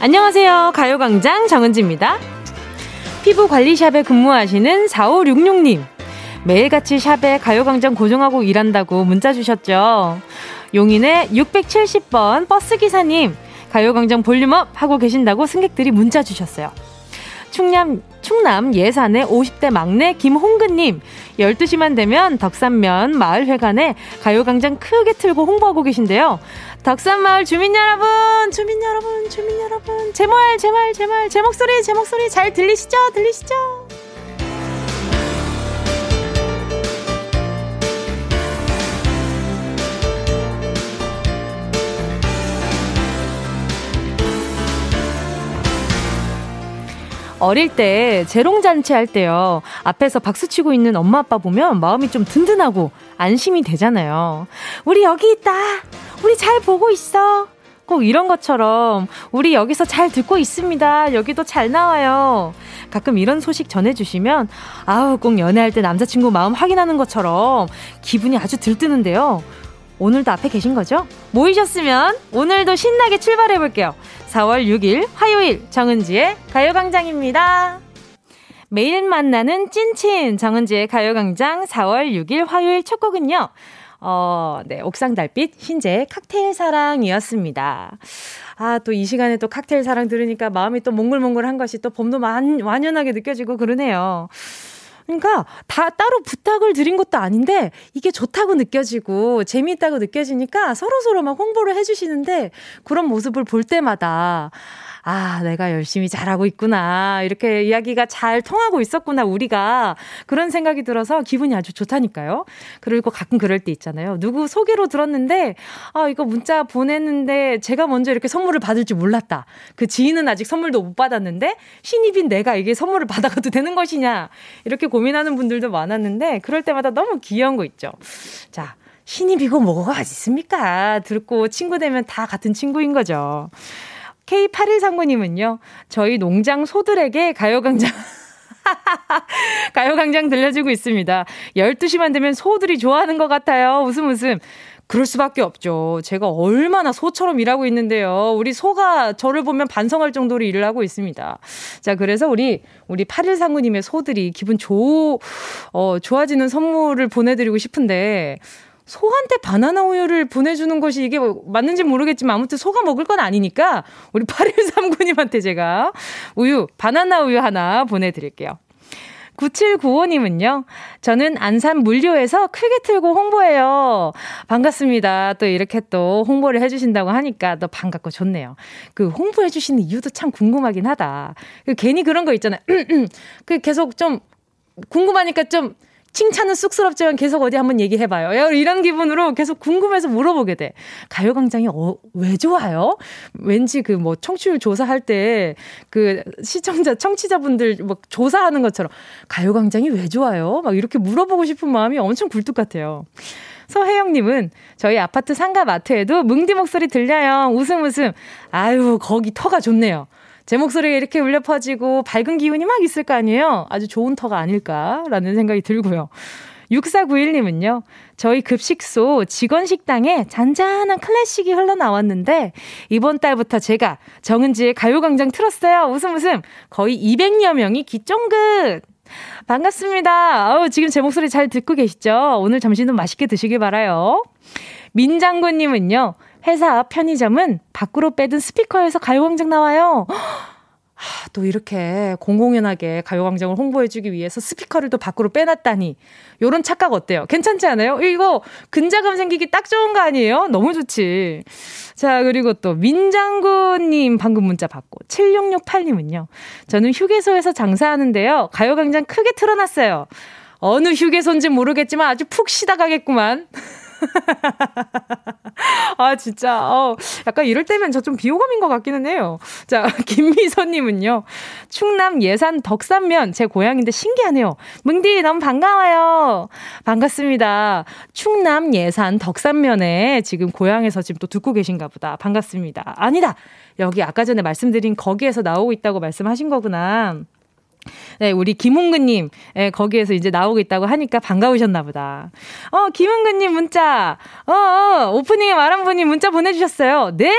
안녕하세요. 가요광장 정은지입니다. 피부관리샵에 근무하시는 4566님. 매일같이 샵에 가요광장 고정하고 일한다고 문자 주셨죠. 용인의 670번 버스기사님. 가요광장 볼륨업 하고 계신다고 승객들이 문자 주셨어요. 충남, 충남 예산의 50대 막내 김홍근님. 12시만 되면 덕산면 마을회관에 가요광장 크게 틀고 홍보하고 계신데요. 덕산마을 주민 여러분, 주민 여러분, 주민 여러분, 제 말, 제 말, 제 말, 제 목소리, 제 목소리 잘 들리시죠? 들리시죠? 어릴 때 재롱잔치 할 때요. 앞에서 박수 치고 있는 엄마 아빠 보면 마음이 좀 든든하고 안심이 되잖아요. 우리 여기 있다. 우리 잘 보고 있어. 꼭 이런 것처럼 우리 여기서 잘 듣고 있습니다. 여기도 잘 나와요. 가끔 이런 소식 전해주시면 아우 꼭 연애할 때 남자친구 마음 확인하는 것처럼 기분이 아주 들뜨는데요. 오늘도 앞에 계신 거죠? 모이셨으면 오늘도 신나게 출발해 볼게요. 4월 6일 화요일 정은지의 가요광장입니다. 매일 만나는 찐친 정은지의 가요광장 4월 6일 화요일 첫 곡은요. 어, 네, 옥상 달빛 흰재 칵테일 사랑이었습니다. 아, 또 이 시간에 또 칵테일 사랑 들으니까 마음이 또 몽글몽글한 것이 또 봄도 완, 완연하게 느껴지고 그러네요. 그러니까 다 따로 부탁을 드린 것도 아닌데 이게 좋다고 느껴지고 재미있다고 느껴지니까 서로서로 막 홍보를 해주시는데 그런 모습을 볼 때마다 아, 내가 열심히 잘하고 있구나. 이렇게 이야기가 잘 통하고 있었구나, 우리가. 그런 생각이 들어서 기분이 아주 좋다니까요. 그리고 가끔 그럴 때 있잖아요. 누구 소개로 들었는데, 아, 이거 문자 보냈는데 제가 먼저 이렇게 선물을 받을 줄 몰랐다. 그 지인은 아직 선물도 못 받았는데, 신입인 내가 이게 선물을 받아가도 되는 것이냐. 이렇게 고민하는 분들도 많았는데, 그럴 때마다 너무 귀여운 거 있죠. 자. 신입이고 뭐가 있습니까? 듣고 친구 되면 다 같은 친구인 거죠. K8139님은요, 저희 농장 소들에게 가요광장, 가요광장 들려주고 있습니다. 12시만 되면 소들이 좋아하는 것 같아요. 웃음 웃음. 그럴 수밖에 없죠. 제가 얼마나 소처럼 일하고 있는데요. 우리 소가 저를 보면 반성할 정도로 일을 하고 있습니다. 자, 그래서 우리, 우리 8139님의 소들이 기분 좋, 어, 좋아지는 선물을 보내드리고 싶은데, 소한테 바나나 우유를 보내주는 것이 이게 맞는지 모르겠지만 아무튼 소가 먹을 건 아니니까 우리 8139님한테 제가 우유, 바나나 우유 하나 보내드릴게요. 9795님은요, 저는 안산 물류에서 크게 틀고 홍보해요. 반갑습니다. 또 이렇게 또 홍보를 해주신다고 하니까 또 반갑고 좋네요. 그 홍보해주시는 이유도 참 궁금하긴 하다. 그 괜히 그런 거 있잖아요. 그 계속 좀 궁금하니까 좀 칭찬은 쑥스럽지만 계속 어디 한번 얘기해봐요. 이런 기분으로 계속 궁금해서 물어보게 돼. 가요광장이 어, 왜 좋아요? 왠지 그 뭐 청취율 조사할 때 그 시청자, 청취자분들 뭐 조사하는 것처럼 가요광장이 왜 좋아요? 막 이렇게 물어보고 싶은 마음이 엄청 굴뚝 같아요. 서혜영님은 저희 아파트 상가 마트에도 뭉디 목소리 들려요. 웃음 웃음. 아유, 거기 터가 좋네요. 제 목소리가 이렇게 울려 퍼지고 밝은 기운이 막 있을 거 아니에요? 아주 좋은 터가 아닐까라는 생각이 들고요. 6491님은요, 저희 급식소 직원 식당에 잔잔한 클래식이 흘러나왔는데, 이번 달부터 제가 정은지의 가요광장 틀었어요. 웃음 웃음. 거의 200여 명이 기쫑긋! 반갑습니다. 아우, 지금 제 목소리 잘 듣고 계시죠? 오늘 점심도 맛있게 드시길 바라요. 민장군님은요, 회사 편의점은 밖으로 빼든 스피커에서 가요광장 나와요. 하, 또 이렇게 공공연하게 가요광장을 홍보해주기 위해서 스피커를 또 밖으로 빼놨다니. 요런 착각 어때요? 괜찮지 않아요? 이거 근자감 생기기 딱 좋은 거 아니에요? 너무 좋지. 자, 그리고 또 민장구님 방금 문자 받고 7668님은요. 저는 휴게소에서 장사하는데요. 가요광장 크게 틀어놨어요. 어느 휴게소인지 모르겠지만 아주 푹 쉬다 가겠구만. 아, 진짜, 어, 약간 이럴 때면 저 좀 비호감인 것 같기는 해요. 자, 김미선님은요, 충남 예산 덕산면, 제 고향인데 신기하네요. 뭉디, 너무 반가워요. 반갑습니다. 충남 예산 덕산면에 지금 고향에서 지금 또 듣고 계신가 보다. 반갑습니다. 아니다! 여기 아까 전에 말씀드린 거기에서 나오고 있다고 말씀하신 거구나. 네, 우리 김홍근님, 예, 거기에서 이제 나오고 있다고 하니까 반가우셨나 보다. 어, 김홍근님 문자, 어, 어, 오프닝에 말한 분이 문자 보내주셨어요. 네?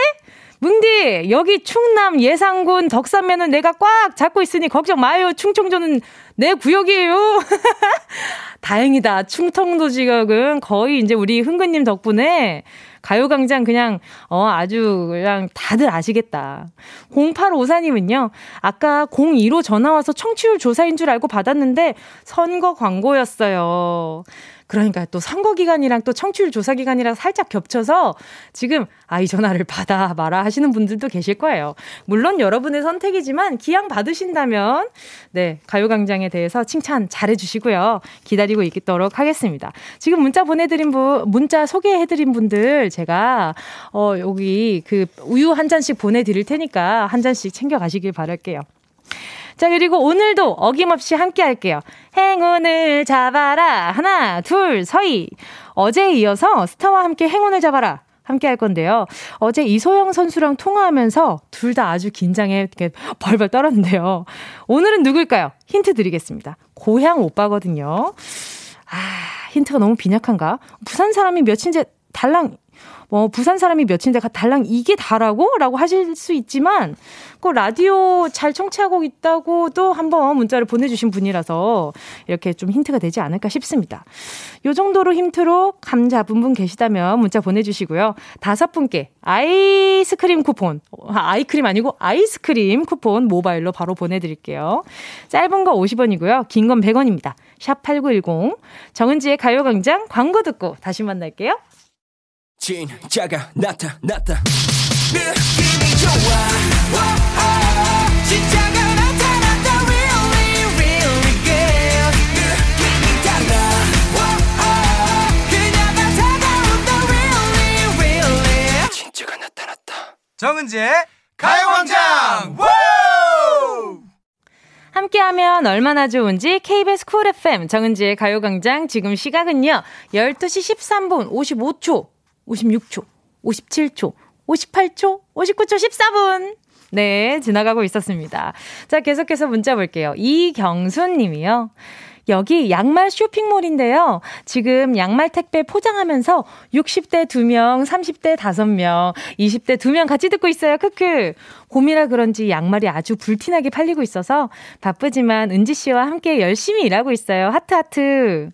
뭉디, 여기 충남 예산군 덕산면은 내가 꽉 잡고 있으니 걱정 마요. 충청도는 내 구역이에요. 다행이다. 충청도 지역은 거의 이제 우리 흥근님 덕분에 가요광장 그냥, 어, 아주 그냥 다들 아시겠다. 0854님은요, 아까 02로 전화 와서 청취율 조사인 줄 알고 받았는데 선거 광고였어요. 그러니까 또 선거 기간이랑 또 청취율 조사 기간이랑 살짝 겹쳐서 지금 아, 이 전화를 받아 마라 하시는 분들도 계실 거예요. 물론 여러분의 선택이지만 기왕 받으신다면 네, 가요광장에 대해서 칭찬 잘해 주시고요. 기다리고 있도록 하겠습니다. 지금 문자 보내드린 분, 문자 소개해드린 분들 제가 어, 여기 그 우유 한 잔씩 보내드릴 테니까 한 잔씩 챙겨 가시길 바랄게요. 자, 그리고 오늘도 어김없이 함께 할게요. 행운을 잡아라. 하나, 둘, 서희. 어제에 이어서 스타와 함께 행운을 잡아라. 함께 할 건데요. 어제 이소영 선수랑 통화하면서 둘 다 아주 긴장에 벌벌 떨었는데요. 오늘은 누굴까요? 힌트 드리겠습니다. 고향 오빠거든요. 아, 힌트가 너무 빈약한가? 부산 사람이 몇인지 달랑 뭐 부산 사람이 몇인데 달랑 이게 다라고? 라고 하실 수 있지만 그 라디오 잘 청취하고 있다고도 한번 문자를 보내주신 분이라서 이렇게 좀 힌트가 되지 않을까 싶습니다. 요 정도로 힌트로 감 잡은 분 계시다면 문자 보내주시고요. 다섯 분께 아이스크림 쿠폰, 아, 아이크림 아니고 아이스크림 쿠폰 모바일로 바로 보내드릴게요. 짧은 거 50원이고요. 긴 건 100원입니다. 샵 8910 정은지의 가요광장 광고 듣고 다시 만날게요. 진짜가 나타났다. 느낌이 좋아. 오 오 진짜가 나타났다. Really really good 느낌이 달라. 그녀가 다가온다. Really really. 진짜가 나타났다. 정은지의 가요광장! 함께하면 얼마나 좋은지 KBS 쿨 FM 정은지의 가요광장 지금 시각은요 12시 13분 55초 56초, 57초, 58초, 59초, 14분. 네, 지나가고 있었습니다. 자, 계속해서 문자 볼게요. 이경순 님이요. 여기 양말 쇼핑몰인데요. 지금 양말 택배 포장하면서 60대 2명, 30대 5명, 20대 2명 같이 듣고 있어요. 크크. 봄이라 그런지 양말이 아주 불티나게 팔리고 있어서 바쁘지만 은지 씨와 함께 열심히 일하고 있어요. 하트 하트.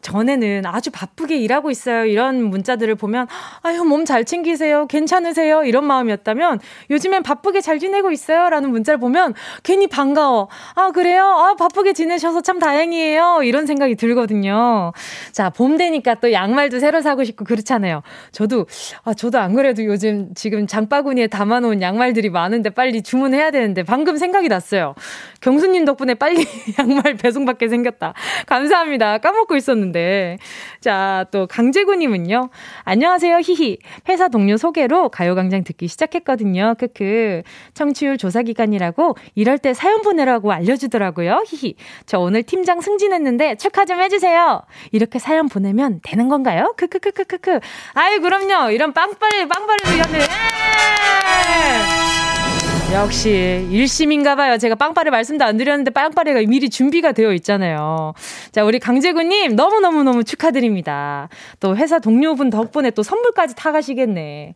전에는 아주 바쁘게 일하고 있어요. 이런 문자들을 보면, 아유, 몸 잘 챙기세요. 괜찮으세요. 이런 마음이었다면, 요즘엔 바쁘게 잘 지내고 있어요. 라는 문자를 보면, 괜히 반가워. 아, 그래요? 아, 바쁘게 지내셔서 참 다행이에요. 이런 생각이 들거든요. 자, 봄 되니까 또 양말도 새로 사고 싶고 그렇잖아요. 저도, 아, 저도 안 그래도 요즘 지금 장바구니에 담아놓은 양말들이 많은데 빨리 주문해야 되는데, 방금 생각이 났어요. 경수님 덕분에 빨리 양말 배송받게 생겼다. 감사합니다. 까먹고 있었는데. 있는데. 자, 또 강재구님은요. 안녕하세요, 히히. 회사 동료 소개로 가요광장 듣기 시작했거든요. 크크. 청취율 조사 기간이라고 이럴 때 사연 보내라고 알려주더라고요. 히히. 저 오늘 팀장 승진했는데 축하 좀 해주세요. 이렇게 사연 보내면 되는 건가요? 크크크크크크. 아유, 그럼요. 이런 빵빠레, 빵빠레를 위하는. 역시 일심인가 봐요. 제가 빵빠레 말씀도 안 드렸는데 빵빠레가 미리 준비가 되어 있잖아요. 자, 우리 강재구 님 너무너무너무 축하드립니다. 또 회사 동료분 덕분에 또 선물까지 타 가시겠네.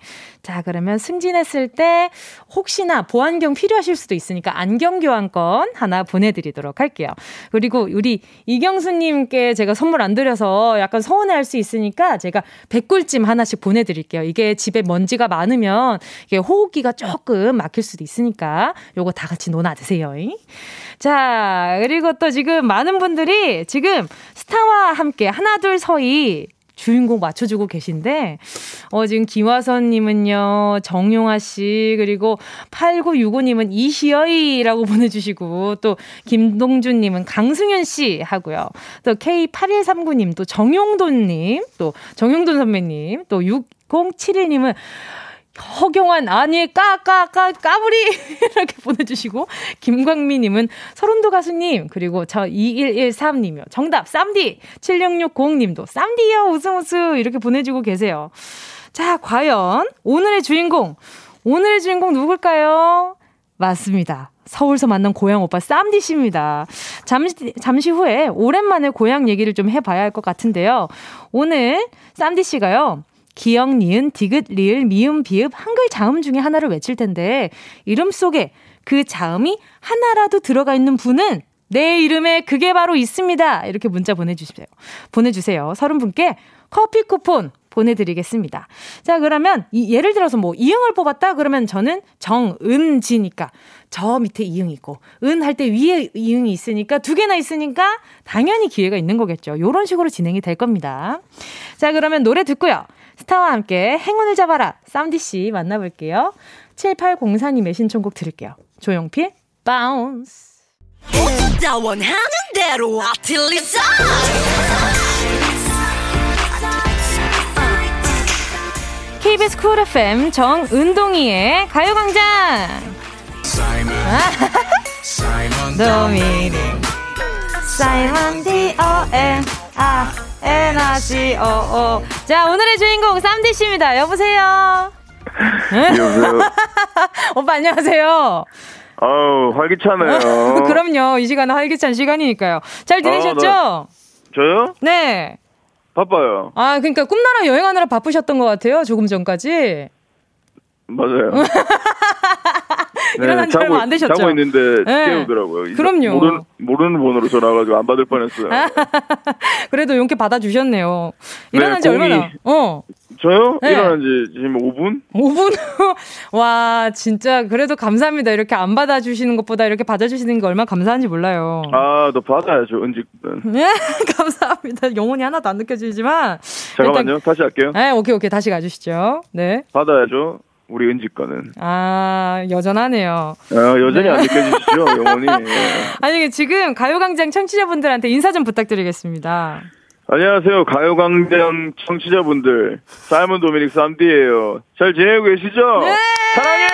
자, 그러면 승진했을 때 혹시나 보안경 필요하실 수도 있으니까 안경 교환권 하나 보내드리도록 할게요. 그리고 우리 이경수님께 제가 선물 안 드려서 약간 서운해 할 수 있으니까 제가 백꿀찜 하나씩 보내드릴게요. 이게 집에 먼지가 많으면 이게 호흡기가 조금 막힐 수도 있으니까 요거 다 같이 논아 드세요. 자, 그리고 또 지금 많은 분들이 지금 스타와 함께 하나, 둘, 서희 주인공 맞춰주고 계신데, 어, 지금 김화선님은요, 정용아 씨, 그리고 8965님은 이시여이라고 보내주시고, 또 김동준님은 강승현 씨 하고요. 또 K8139님, 또 정용돈님, 또 정용돈 선배님, 또 6071님은 허경환 아니 까까 까 까불이! 이렇게 보내주시고 김광미님은 서른도 가수님 그리고 저 2113님이요. 정답 쌈디! 7660님도 쌈디요! 우승 우승! 이렇게 보내주고 계세요. 자 과연 오늘의 주인공 오늘의 주인공 누굴까요? 맞습니다. 서울서 만난 고향 오빠 쌈디 씨입니다. 잠시, 잠시 후에 오랜만에 고향 얘기를 좀 해봐야 할 것 같은데요. 오늘 쌈디 씨가요. 기역, 니은, 디귿, 리을, 미음, 비읍, 한글 자음 중에 하나를 외칠 텐데 이름 속에 그 자음이 하나라도 들어가 있는 분은 내 이름에 그게 바로 있습니다. 이렇게 문자 보내주세요. 보내주세요. 서른 분께 커피 쿠폰 보내드리겠습니다. 자, 그러면 이, 예를 들어서 뭐 이응을 뽑았다 그러면 저는 정은지니까 저 밑에 이응이 있고 은 할 때 위에 이응이 있으니까 두 개나 있으니까 당연히 기회가 있는 거겠죠. 요런 식으로 진행이 될 겁니다. 자, 그러면 노래 듣고요. 스타와 함께 행운을 잡아라. 쌈디 씨 만나볼게요. 7804님의 신청곡 들을게요. 조용필, Bounce. KBS Cool FM 정은지의 가요광장. 도미니 사이먼 디오엔 아 에나지오오 자 오늘의 주인공 쌈디 씨입니다. 여보세요. 여보세요. 오빠 안녕하세요. 아우 활기차네요. 그럼요. 이 시간은 활기찬 시간이니까요. 잘 지내셨죠? 아, 저요? 네. 바빠요. 아 그러니까 꿈나라 여행하느라 바쁘셨던 것 같아요. 조금 전까지. 맞아요. 일어난 지 얼마 안 되셨죠? 자고 있는데 네. 깨우더라고요. 그럼요. 모르는, 모르는 번호로 전화가지고 안 받을 뻔했어요. 그래도 용케 받아주셨네요. 일어난 지 네, 공이- 얼마나? 어. 저요? 네. 일어난 지 지금 5분? 5분? 와, 진짜, 그래도 감사합니다. 이렇게 안 받아주시는 것보다 이렇게 받아주시는 게 얼마나 감사한지 몰라요. 아, 너 받아야죠, 은직은. 네, 감사합니다. 영혼이 하나도 안 느껴지지만. 잠깐만요. 다시 할게요. 네, 오케이, 오케이. 다시 가주시죠. 네. 받아야죠. 우리 은직 거는. 아, 여전하네요. 아, 여전히 안 느껴지시죠, 영혼이. 예. 아니, 지금 가요광장 청취자분들한테 인사 좀 부탁드리겠습니다. 안녕하세요. 가요광장 청취자분들. 사이먼 도미닉 쌈디예요. 잘 지내고 계시죠? 네. 사랑해요!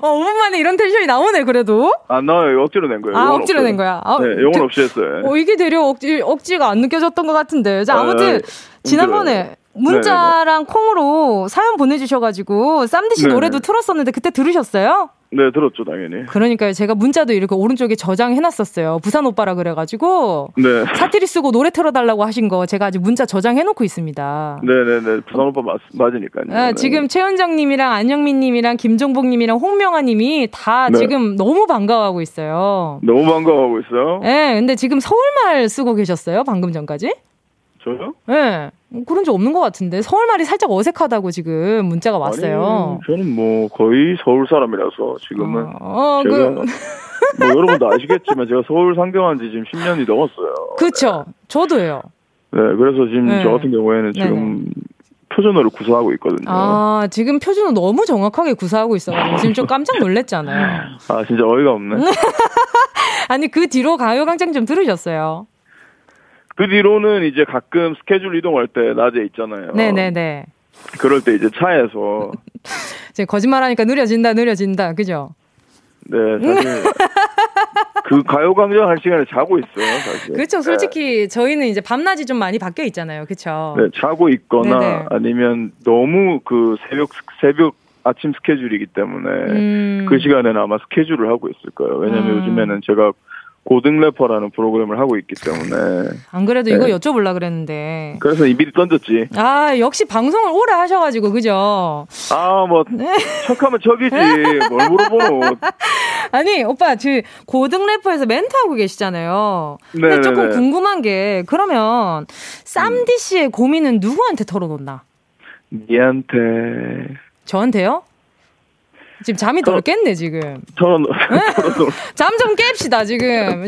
어, 5분 만에 이런 텐션이 나오네, 그래도. 안 나와요. 억지로 낸 거예요. 아, 억지로 없어요. 낸 거야. 아, 네, 영혼 되- 없이 했어요. 어, 이게 되려 억지, 억지가 안 느껴졌던 것 같은데. 자, 아무튼, 아, 지난번에 문자랑 콩으로 사연 보내주셔가지고, 쌈디 씨 네네. 노래도 틀었었는데, 그때 들으셨어요? 네, 들었죠, 당연히. 그러니까요. 제가 문자도 이렇게 오른쪽에 저장해놨었어요. 부산 오빠라 그래가지고. 네. 사투리 쓰고 노래 틀어달라고 하신 거 제가 아직 문자 저장해놓고 있습니다. 네네네. 부산 오빠 맞, 맞으니까요. 아, 네. 지금 최은정님이랑 안영민님이랑 김종복님이랑 홍명아님이 다 네. 지금 너무 반가워하고 있어요. 너무 반가워하고 있어요. 예, 근데 지금 서울말 쓰고 계셨어요? 방금 전까지? 저요? 예. 그런 적 없는 것 같은데. 서울 말이 살짝 어색하다고 지금 문자가 왔어요. 아니, 저는 뭐 거의 서울 사람이라서 지금은 어, 어, 제가 그, 뭐 여러분도 아시겠지만 제가 서울 상경한 지 지금 10년이 넘었어요. 그쵸. 저도예요. 네, 그래서 지금 네. 저 같은 경우에는 지금 표준어를 구사하고 있거든요. 아, 지금 표준을 너무 정확하게 구사하고 있어가지고 지금 좀 깜짝 놀랐잖아요. 아, 진짜 어이가 없네. 아니, 그 뒤로 가요광장 좀 들으셨어요. 그 뒤로는 이제 가끔 스케줄 이동할 때 낮에 있잖아요. 네네네. 그럴 때 이제 차에서 지금 거짓말하니까 느려진다, 느려진다. 그죠? 네 사실 그 가요광장 할 시간에 자고 있어요 사실. 그렇죠. 솔직히 저희는 이제 밤낮이 좀 많이 바뀌어 있잖아요. 그쵸? 네, 자고 있거나 네네. 아니면 너무 그 새벽 새벽 아침 스케줄이기 때문에 음. 그 시간에는 아마 스케줄을 하고 있을 거예요. 왜냐면 음. 요즘에는 제가 고등 래퍼라는 프로그램을 하고 있기 때문에 안 그래도 이거 네. 여쭤보려고 그랬는데. 그래서 이 미리 던졌지. 아, 역시 방송을 오래 하셔가지고, 그죠? 아뭐 네. 척하면 척이지 뭘 물어보노. 아니, 오빠, 그, 고등 래퍼에서 멘트하고 계시잖아요. 근데 네네네. 조금 궁금한 게, 그러면, 쌈디 씨의 고민은 누구한테 털어놓나? 니한테 저한테요? 지금 잠이 덜 깼네, 지금. 털어놓 잠좀 깹시다, 지금.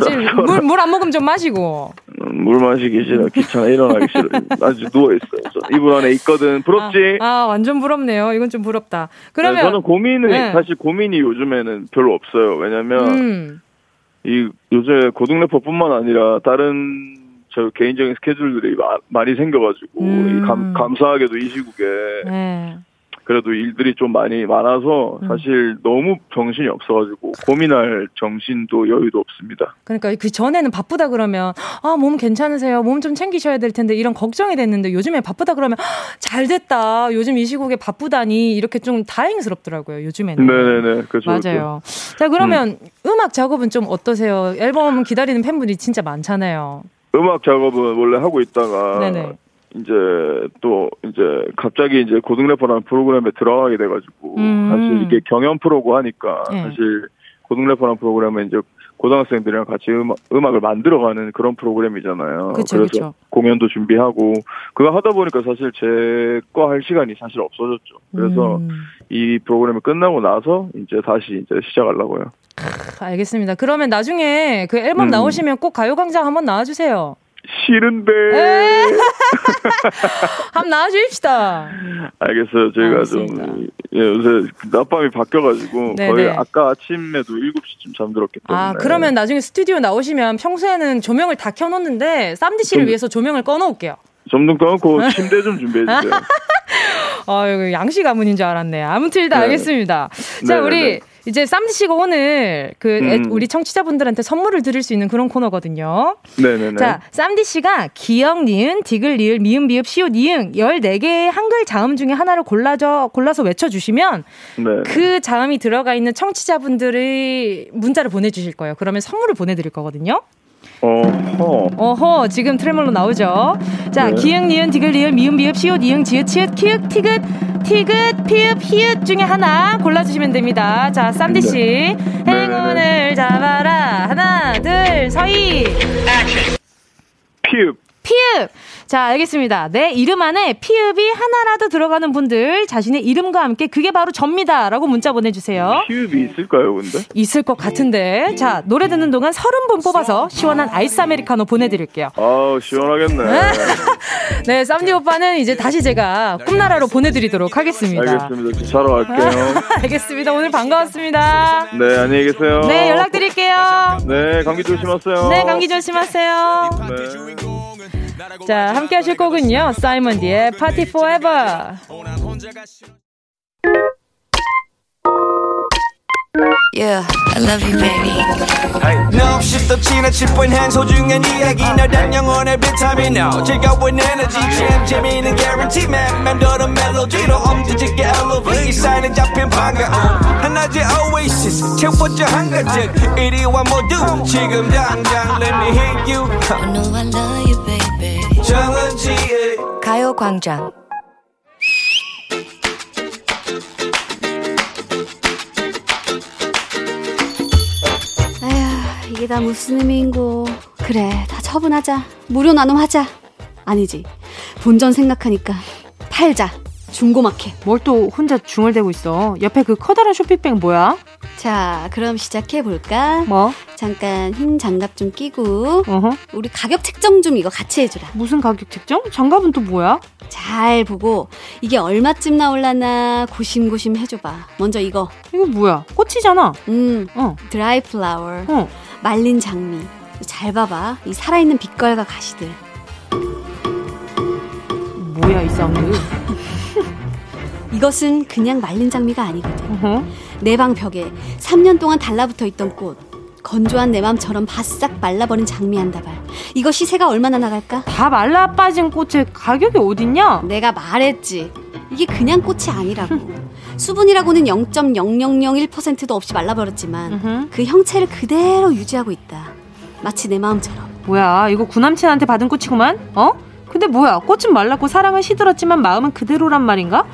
물, 물한 모금 좀 마시고. 물 마시기 싫어 귀찮아 일어나기 싫어 아직 누워 있어요. 저 이불 안에 있거든 부럽지. 아, 아, 완전 부럽네요. 이건 좀 부럽다. 그러면. 네, 저는 고민은 네. 사실 고민이 요즘에는 별로 없어요. 왜냐면 음, 이 요새 고등 래퍼 뿐만 아니라 다른 저 개인적인 스케줄들이 마- 많이 생겨가지고 음. 이 감, 감사하게도 이 시국에 네. 그래도 일들이 좀 많이 많아서 음. 사실 너무 정신이 없어가지고 고민할 정신도 여유도 없습니다. 그러니까 그 전에는 바쁘다 그러면 아 몸 괜찮으세요? 몸 좀 챙기셔야 될 텐데 이런 걱정이 됐는데 요즘에 바쁘다 그러면 아, 잘 됐다. 요즘 이 시국에 바쁘다니 이렇게 좀 다행스럽더라고요. 요즘에는. 네네네 그렇죠. 맞아요. 자 그러면 음. 악 작업은 좀 어떠세요? 앨범 기다리는 팬분이 진짜 많잖아요. 음악 작업은 원래 하고 있다가 네네. 이제 또 이제 갑자기 이제 고등 래퍼라는 프로그램에 들어가게 돼가지고 음. 사실 이게 경연 프로고 하니까 네. 사실 고등 래퍼라는 프로그램에 이제 고등학생들이랑 같이 음악, 음악을 만들어가는 그런 프로그램이잖아요. 그쵸, 래서 그쵸. 공연도 준비하고 그거 하다 보니까 사실 제거 할 시간이 사실 없어졌죠. 그래서 음. 이 프로그램이 끝나고 나서 이제 다시 이제 시작하려고요. 알겠습니다. 그러면 나중에 그 앨범 음. 나오시면 꼭 가요광장 한번 나와주세요. 싫은데. 한번 나와주십시다. 알겠어요. 저희가 알겠습니다. 좀 예, 요새 낮밤이 바뀌어가지고 네네. 거의 아까 아침에도 7시쯤 잠들었기 때문에. 아, 그러면 나중에 스튜디오 나오시면 평소에는 조명을 다 켜놓는데 쌈디 씨를 좀- 위해서 조명을 꺼놓을게요. 좀좀 꺼놓고 침대 좀 준비해 주세요. 아, 이거 양씨 가문인 줄 알았네. 아무튼 일단 네. 알겠습니다. 자, 네, 우리 네. 이제 쌈디 씨가 오늘 그 애- 음. 우리 청취자분들한테 선물을 드릴 수 있는 그런 코너거든요. 네네네. 자, 쌈디 씨가 기역, 니은, 디귿, 리을, 미음, 비읍, 시옷, 니은 14개의 한글 자음 중에 하나를 골라줘, 골라서 외쳐 주시면 네. 그 자음이 들어가 있는 청취자분들이 문자를 보내 주실 거예요. 그러면 선물을 보내 드릴 거거든요. 어허. 어허, 지금 트레몰로 나오죠. 자, 네. 기역, 니은, 디귿, 리을, 미음, 비읍, 시옷, 이응, 지읒, 치읒, 키읔, 티귿, 티귿, 피읍, 히읗 중에 하나 골라주시면 됩니다. 자, 쌈디 씨. 네. 행운을 잡아라. 하나, 둘, 셋. 피읖. 피읖. 자, 알겠습니다. 내 이름 안에 피읖이 하나라도 들어가는 분들 자신의 이름과 함께 그게 바로 접니다. 라고 문자 보내주세요. 피읖이 있을까요, 근데? 있을 것 같은데. 자, 노래 듣는 동안 서른 분 뽑아서 시원한 아이스 아메리카노 보내드릴게요. 아우, 시원하겠네. 네, 쌈디 오빠는 이제 다시 제가 꿈나라로 보내드리도록 하겠습니다. 알겠습니다. 저 자러 갈게요. 알겠습니다. 오늘 반가웠습니다. 네, 안녕히 계세요. 네, 연락드릴게요. 네, 감기 조심하세요. 네, 감기 조심하세요. 네. 자, 함께 하실 곡은요. 사이먼 디의 Party Forever. Yeah, I love you, baby. No 없이 또 지나칠 뻔한 소중한 이야기. 너란 영혼의 비타민. 즐거운 에너지. 참 재미있는 guarantee. man 맴도는 멜로디로 엄지짓게 elevate 사인은 잡힌 반가움 하나의 oasis. 채워져 한가득 이리와 모두 지금 당장 let me hit you. I know I love you, baby. 정은지의 가요광장. 아휴, 이게 다 무슨 의미인고. 그래, 다 처분하자. 무료 나눔하자. 아니지. 본전 생각하니까 팔자. 중고마켓. 뭘 또 혼자 중얼대고 있어. 옆에 그 커다란 쇼핑백 뭐야? 자, 그럼 시작해볼까? 뭐? 잠깐 흰 장갑 좀 끼고. 어허. 우리 가격 책정 좀 이거 같이 해주라. 무슨 가격 책정? 장갑은 또 뭐야? 잘 보고 이게 얼마쯤 나올라나 고심고심 해줘봐. 먼저 이거. 이거 뭐야? 꽃이잖아. 음, 어. 드라이 플라워. 어. 말린 장미. 잘 봐봐. 이 살아있는 빛깔과 가시들. 뭐야, 이 사운드. 이것은 그냥 말린 장미가 아니거든. 어허. 내방 벽에 3년 동안 달라붙어 있던 꽃. 건조한 내 맘처럼 바싹 말라버린 장미 한 다발. 이거 시세가 얼마나 나갈까? 다 말라 빠진 꽃에 가격이 어딨냐? 내가 말했지. 이게 그냥 꽃이 아니라고. 수분이라고는 0.0001%도 없이 말라버렸지만. 그 형체를 그대로 유지하고 있다. 마치 내 마음처럼. 뭐야, 이거 구남친한테 받은 꽃이구만? 어? 근데 뭐야, 꽃은 말랐고 사랑은 시들었지만 마음은 그대로란 말인가?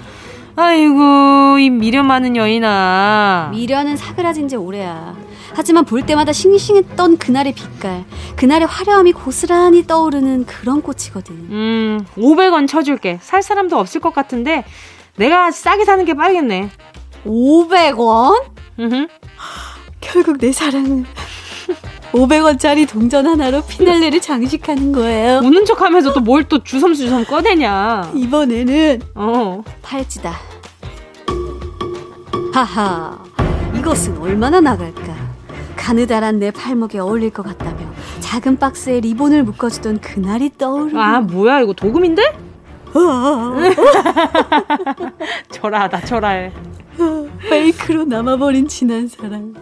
아이고, 이 미련 많은 여인아. 미련은 사그라진 지 오래야. 하지만 볼 때마다 싱싱했던 그날의 빛깔, 그날의 화려함이 고스란히 떠오르는 그런 꽃이거든. 음, 500원 쳐줄게. 살 사람도 없을 것 같은데, 내가 싸게 사는 게 빠르겠네. 500원? 으흠. 결국 내 사랑은 500원짜리 동전 하나로 피날레를 장식하는 거예요. 우는 척 하면서 또 뭘 또 주섬주섬 꺼내냐. 이번에는 어. 팔찌다. 하하, 이것은 얼마나 나갈까? 가느다란 내 팔목에 어울릴 것 같다며 작은 박스에 리본을 묶어주던 그날이 떠오르고 아, 뭐야, 이거 도금인데? 초라하다, 초라해. 페이크로 남아버린 지난 사랑.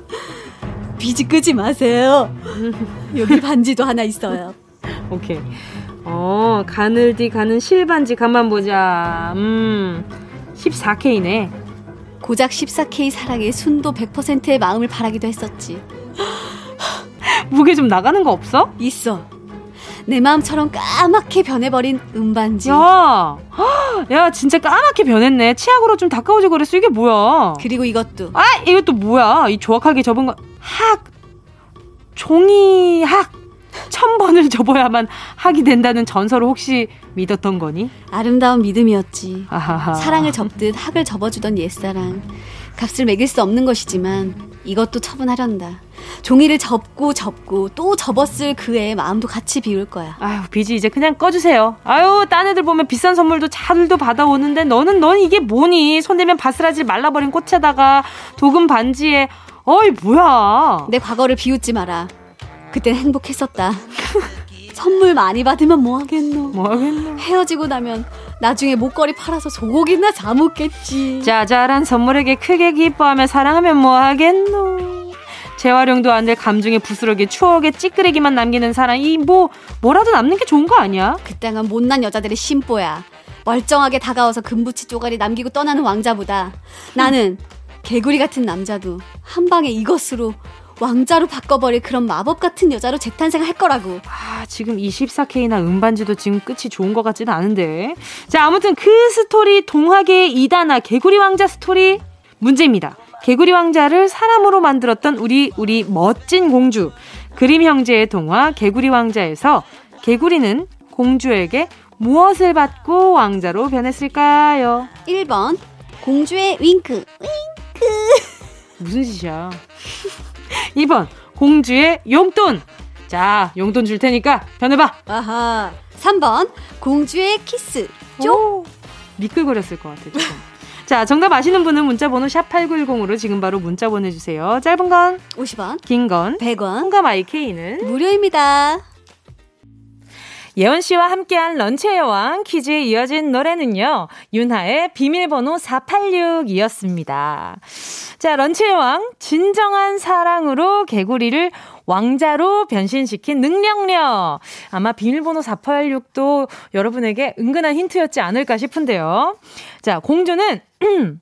비지 끄지 마세요. 여기 반지도 하나 있어요. 오케이. 어, 가늘디 가는 실반지 가만 보자. 음, 14K네. 고작 14K 사랑에 순도 100%의 마음을 바라기도 했었지. 무게 좀 나가는 거 없어? 있어. 내 마음처럼 까맣게 변해버린 음반지. 야, 야, 진짜 까맣게 변했네. 치약으로 좀 닦아오지 그랬어. 이게 뭐야? 그리고 이것도. 아, 이것도 뭐야? 이 조악하게 접은 거. 학. 종이 학. 천 번을 접어야만 학이 된다는 전설을 혹시 믿었던 거니? 아름다운 믿음이었지. 아하하. 사랑을 접듯 학을 접어주던 옛사랑. 값을 매길 수 없는 것이지만 이것도 처분하련다. 종이를 접고 접고 또 접었을 그의 마음도 같이 비울 거야. 아유, 비지 이제 그냥 꺼주세요. 아유, 딴 애들 보면 비싼 선물도 자들도 받아오는데 너는 넌 이게 뭐니? 손대면 바스라질 말라버린 꽃에다가 도금 반지에 어이 뭐야? 내 과거를 비웃지 마라. 그땐 행복했었다. 선물 많이 받으면 뭐 하겠노? 뭐 하겠노? 헤어지고 나면 나중에 목걸이 팔아서 소고기나 사 먹겠지. 짜잘한 선물에게 크게 기뻐하며 사랑하면 뭐 하겠노? 재활용도 안 될 감정의 부스러기 추억의 찌끄레기만 남기는 사람 이뭐 뭐라도 남는 게 좋은 거 아니야? 그 땅은 못난 여자들의 심보야. 멀쩡하게 다가와서 금붙이 쪼가리 남기고 떠나는 왕자보다 나는 개구리 같은 남자도 한 방에 이것으로 왕자로 바꿔버릴 그런 마법 같은 여자로 재탄생할 거라고. 아, 지금 24K나 음반지도 지금 끝이 좋은 것 같지는 않은데. 자, 아무튼 그 스토리 동화계의 이단아 개구리 왕자 스토리 문제입니다. 개구리 왕자를 사람으로 만들었던 우리 우리 멋진 공주 그림 형제의 동화 개구리 왕자에서 개구리는 공주에게 무엇을 받고 왕자로 변했을까요? 1번 공주의 윙크. 무슨 짓이야? 2번 공주의 용돈. 자, 용돈 줄 테니까 변해봐. 아하. 3번 공주의 키스. 오, 미끌거렸을 것 같아, 조금. 자, 정답 아시는 분은 문자 번호 샵8910으로 지금 바로 문자 보내주세요. 짧은 건, 50원, 긴 건, 100원, 홍감 IK는 무료입니다. 예원 씨와 함께한 런치의 여왕 퀴즈에 이어진 노래는요. 윤하의 비밀번호 486이었습니다. 자, 런치의 왕 진정한 사랑으로 개구리를 왕자로 변신시킨 능력력. 아마 비밀번호 486도 여러분에게 은근한 힌트였지 않을까 싶은데요. 자, 공주는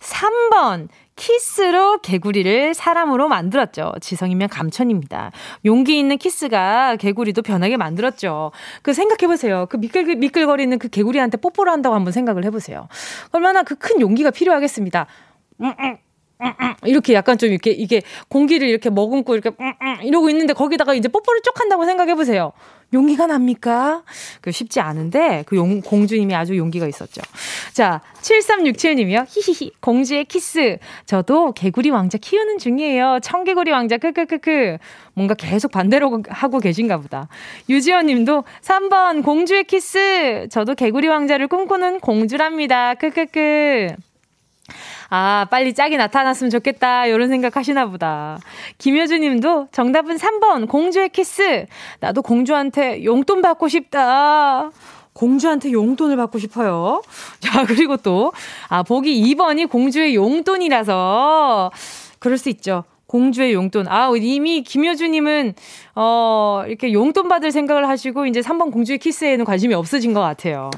3번 키스로 개구리를 사람으로 만들었죠. 지성이면 감천입니다. 용기 있는 키스가 개구리도 변하게 만들었죠. 그 생각해보세요. 그 미끌, 미끌거리는 그 개구리한테 뽀뽀를 한다고 한번 생각을 해보세요. 얼마나 그 큰 용기가 필요하겠습니다. 이렇게 약간 좀 이렇게 이게 공기를 이렇게 머금고 이렇게 이러고 있는데 거기다가 이제 뽀뽀를 쭉 한다고 생각해 보세요. 용기가 납니까? 그 쉽지 않은데 그 용, 공주님이 아주 용기가 있었죠. 자, 7367님이요. 히히히. 공주의 키스. 저도 개구리 왕자 키우는 중이에요. 청개구리 왕자 크크크크. 뭔가 계속 반대로 하고 계신가 보다. 유지원 님도 3번 공주의 키스. 저도 개구리 왕자를 꿈꾸는 공주랍니다. 크크크. 아, 빨리 짝이 나타났으면 좋겠다. 이런 생각 하시나 보다. 김효주 님도 정답은 3번, 공주의 키스. 나도 공주한테 용돈 받고 싶다. 공주한테 용돈을 받고 싶어요. 자, 그리고 또, 아, 보기 2번이 공주의 용돈이라서, 그럴 수 있죠. 공주의 용돈. 아, 이미 김효주님은, 어, 이렇게 용돈 받을 생각을 하시고, 이제 3번 공주의 키스에는 관심이 없어진 것 같아요.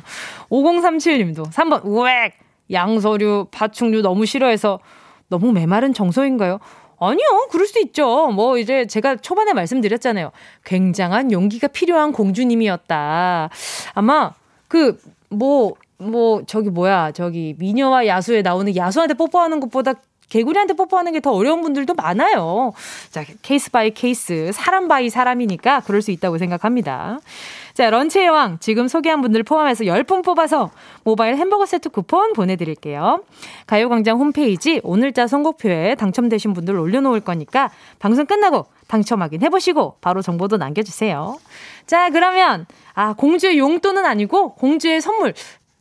5037님도 3번, 우엑! 양서류, 파충류 너무 싫어해서 너무 메마른 정서인가요? 아니요, 그럴 수 있죠. 뭐, 이제 제가 초반에 말씀드렸잖아요. 굉장한 용기가 필요한 공주님이었다. 아마, 그, 뭐, 뭐, 저기 뭐야, 저기, 미녀와 야수에 나오는 야수한테 뽀뽀하는 것보다 개구리한테 뽀뽀하는 게 더 어려운 분들도 많아요. 자, case by case, 사람 by 사람이니까 그럴 수 있다고 생각합니다. 자, 런치의 왕 지금 소개한 분들 포함해서 10분 뽑아서 모바일 햄버거 세트 쿠폰 보내드릴게요. 가요광장 홈페이지 오늘자 선곡표에 당첨되신 분들 올려놓을 거니까 방송 끝나고 당첨 확인해보시고 바로 정보도 남겨주세요. 자, 그러면 아 공주의 용돈은 아니고 공주의 선물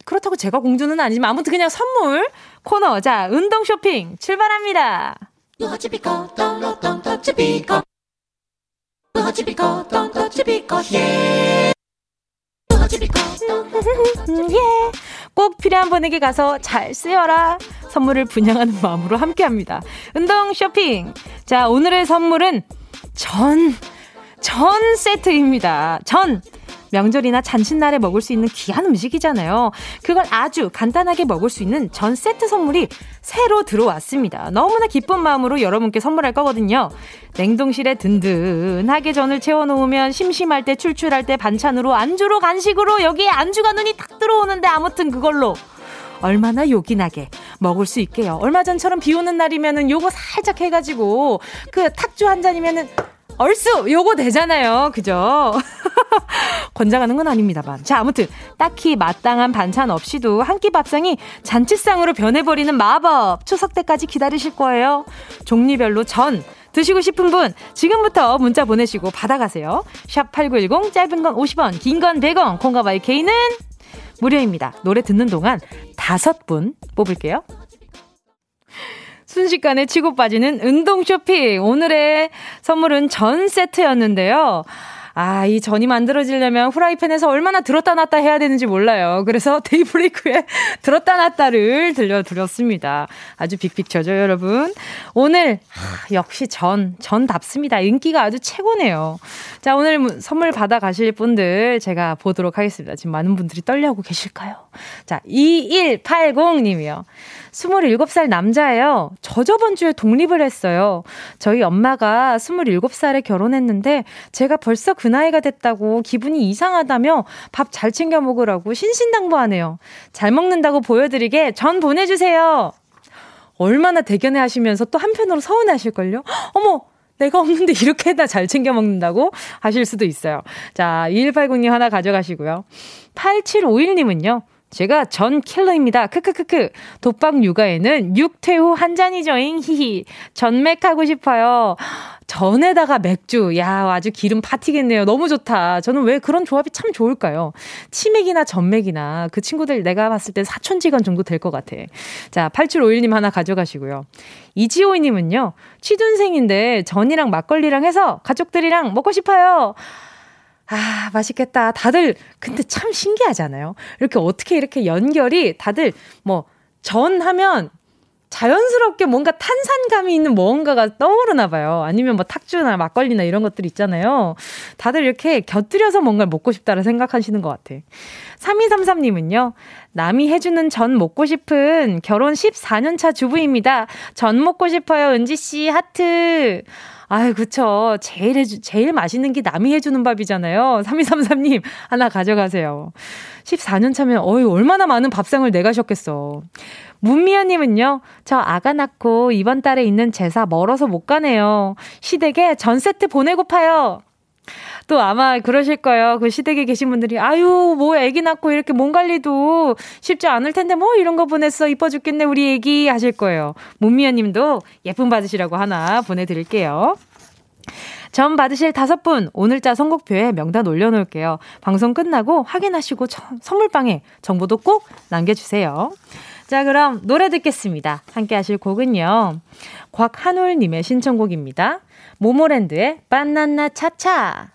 그렇다고 제가 공주는 아니지만 아무튼 그냥 선물 코너 자 운동 쇼핑 출발합니다. 예. 꼭 필요한 분에게 가서 잘 쓰여라. 선물을 분양하는 마음으로 함께 합니다. 운동 쇼핑. 자, 오늘의 선물은 전, 전 세트입니다. 전. 명절이나 잔칫날에 먹을 수 있는 귀한 음식이잖아요. 그걸 아주 간단하게 먹을 수 있는 전 세트 선물이 새로 들어왔습니다. 너무나 기쁜 마음으로 여러분께 선물할 거거든요. 냉동실에 든든하게 전을 채워놓으면 심심할 때 출출할 때 반찬으로 안주로 간식으로 여기에 안주가 눈이 탁 들어오는데 아무튼 그걸로 얼마나 요긴하게 먹을 수 있게요. 얼마 전처럼 비 오는 날이면은 요거 살짝 해가지고 그 탁주 한 잔이면은 얼쑤 요거 되잖아요. 그죠? 권장하는 건 아닙니다만. 자, 아무튼 딱히 마땅한 반찬 없이도 한 끼 밥상이 잔치상으로 변해버리는 마법. 추석 때까지 기다리실 거예요. 종류별로 전 드시고 싶은 분 지금부터 문자 보내시고 받아가세요. 샵 8910 짧은 건 50원, 긴 건 100원. 콩과 my K는 무료입니다. 노래 듣는 동안 다섯 분 뽑을게요. 순식간에 치고 빠지는 운동 쇼핑. 오늘의 선물은 전 세트였는데요. 아, 이 전이 만들어지려면 후라이팬에서 얼마나 들었다 놨다 해야 되는지 몰라요. 그래서 데이브레이크에 들었다 놨다를 들려드렸습니다. 아주 빅픽쳐죠, 여러분. 오늘, 하, 역시 전, 전답습니다. 인기가 아주 최고네요. 자, 오늘 선물 받아 가실 분들 제가 보도록 하겠습니다. 지금 많은 분들이 떨려하고 계실까요? 자, 2180님이요. 27살 남자예요. 저 저번 주에 독립을 했어요. 저희 엄마가 27살에 결혼했는데 제가 벌써 그 나이가 됐다고 기분이 이상하다며 밥 잘 챙겨 먹으라고 신신당부하네요. 잘 먹는다고 보여드리게 전 보내주세요. 얼마나 대견해 하시면서 또 한편으로 서운해 하실걸요? 어머! 내가 없는데 이렇게나 잘 챙겨 먹는다고 하실 수도 있어요. 자, 2180님 하나 가져가시고요. 8751님은요. 제가 전 킬러입니다. 크크크크. 독박 육아에는 육퇴 후 한 잔이죠잉. 히히. 전맥하고 싶어요. 전에다가 맥주. 야, 아주 기름 파티겠네요. 너무 좋다. 저는 왜 그런 조합이 참 좋을까요? 치맥이나 전맥이나 그 친구들 내가 봤을 때 사촌지간 정도 될 것 같아. 자, 8751님 하나 가져가시고요. 이지호이님은요, 취준생인데 전이랑 막걸리랑 해서 가족들이랑 먹고 싶어요. 아, 맛있겠다. 다들, 근데 참 신기하잖아요. 이렇게 어떻게 이렇게 연결이 다들 뭐, 전 하면 자연스럽게 뭔가 탄산감이 있는 무언가가 떠오르나 봐요. 아니면 뭐 탁주나 막걸리나 이런 것들 있잖아요. 다들 이렇게 곁들여서 뭔가를 먹고 싶다라 생각하시는 것 같아. 3233님은요, 남이 해주는 전 먹고 싶은 결혼 14년차 주부입니다. 전 먹고 싶어요, 은지씨, 하트. 아유, 그쵸. 제일 해주, 제일 맛있는 게 남이 해주는 밥이잖아요. 3233님, 하나 가져가세요. 14년 차면, 어이, 얼마나 많은 밥상을 내가셨겠어. 문미아님은요, 저 아가 낳고 이번 달에 있는 제사 멀어서 못 가네요. 시댁에 전 세트 보내고파요. 또 아마 그러실 거예요. 그 시댁에 계신 분들이 아유 뭐 애기 낳고 이렇게 몸 관리도 쉽지 않을 텐데 뭐 이런 거 보냈어 이뻐 죽겠네 우리 애기 하실 거예요. 문미아님도 예쁨 받으시라고 하나 보내드릴게요. 점 받으실 다섯 분 오늘자 선곡표에 명단 올려놓을게요. 방송 끝나고 확인하시고 선물방에 정보도 꼭 남겨주세요. 자 그럼 노래 듣겠습니다. 함께 하실 곡은요. 곽한울님의 신청곡입니다. 모모랜드의 바나나 차차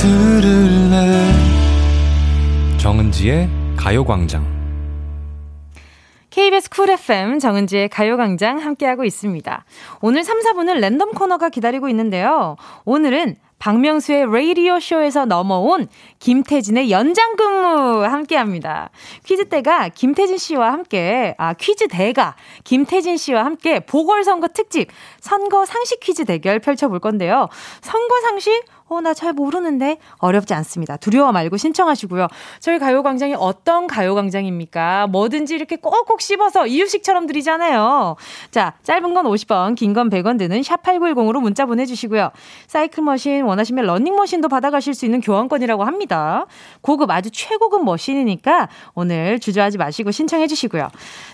들을래 정은지의 가요광장 KBS 쿨 FM 정은지의 가요광장 함께하고 있습니다. 오늘 3, 4분은 랜덤 코너가 기다리고 있는데요. 오늘은 박명수의 라디오 쇼에서 넘어온 김태진의 연장 근무 함께 합니다. 퀴즈 때가 김태진 씨와 함께 아 퀴즈 대가 김태진 씨와 함께 보궐선거 특집 선거 상식 퀴즈 대결 펼쳐 볼 건데요. 선거 상식 어, 나 잘 모르는데 어렵지 않습니다. 두려워 말고 신청하시고요. 저희 가요광장이 어떤 가요광장입니까? 뭐든지 이렇게 꼭꼭 씹어서 이유식처럼 드리잖아요. 자, 짧은 건 50원, 긴 건 100원 드는 샵8910으로 문자 보내주시고요. 사이클 머신 원하시면 러닝머신도 받아가실 수 있는 교환권이라고 합니다. 고급, 아주 최고급 머신이니까 오늘 주저하지 마시고 신청해 주시고요.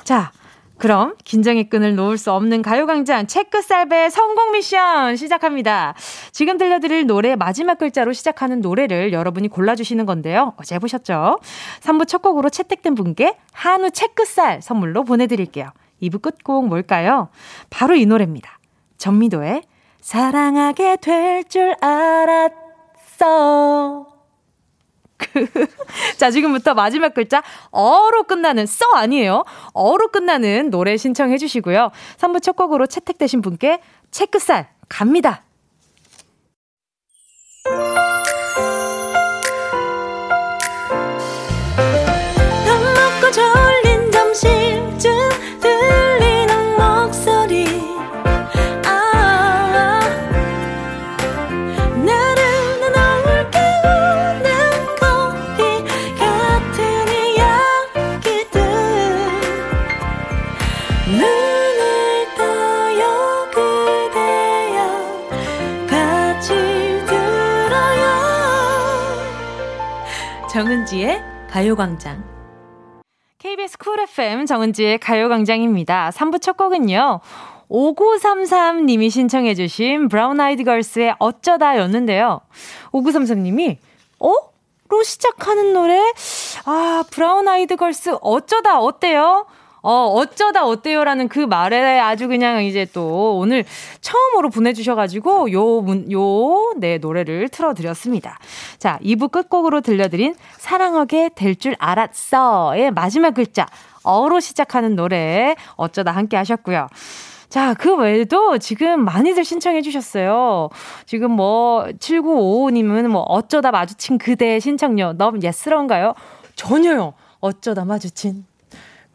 자, 그럼 긴장의 끈을 놓을 수 없는 가요광장 체크살배 성공 미션 시작합니다. 지금 들려드릴 노래 마지막 글자로 시작하는 노래를 여러분이 골라주시는 건데요. 어제 해보셨죠? 3부 첫 곡으로 채택된 분께 한우 체크살 선물로 보내드릴게요. 2부 끝곡 뭘까요? 바로 이 노래입니다. 전미도의 사랑하게 될 줄 알았어. 자, 지금부터 마지막 글자 어로 끝나는 써 아니에요. 어로 끝나는 노래 신청해 주시고요. 3부 첫 곡으로 채택되신 분께 체크살 갑니다. 정은지의 가요광장. KBS 쿨 FM 정은지의 가요광장입니다. 3부 첫 곡은요. 5933님이 신청해주신 브라운 아이드 걸스의 어쩌다 였는데요. 5933님이, 어? 로 시작하는 노래? 아, 브라운 아이드 걸스 어쩌다 어때요? 어, 어쩌다 어때요라는 그 말에 아주 그냥 이제 또 오늘 처음으로 보내주셔가지고 요 문, 요, 네, 노래를 틀어드렸습니다. 자, 2부 끝곡으로 들려드린 사랑하게 될 줄 알았어의 마지막 글자, 어로 시작하는 노래 어쩌다 함께 하셨고요. 자, 그 외에도 지금 많이들 신청해 주셨어요. 지금 뭐, 7955님은 뭐, 어쩌다 마주친 그대의 신청요. 너무 예스러운가요? 전혀요. 어쩌다 마주친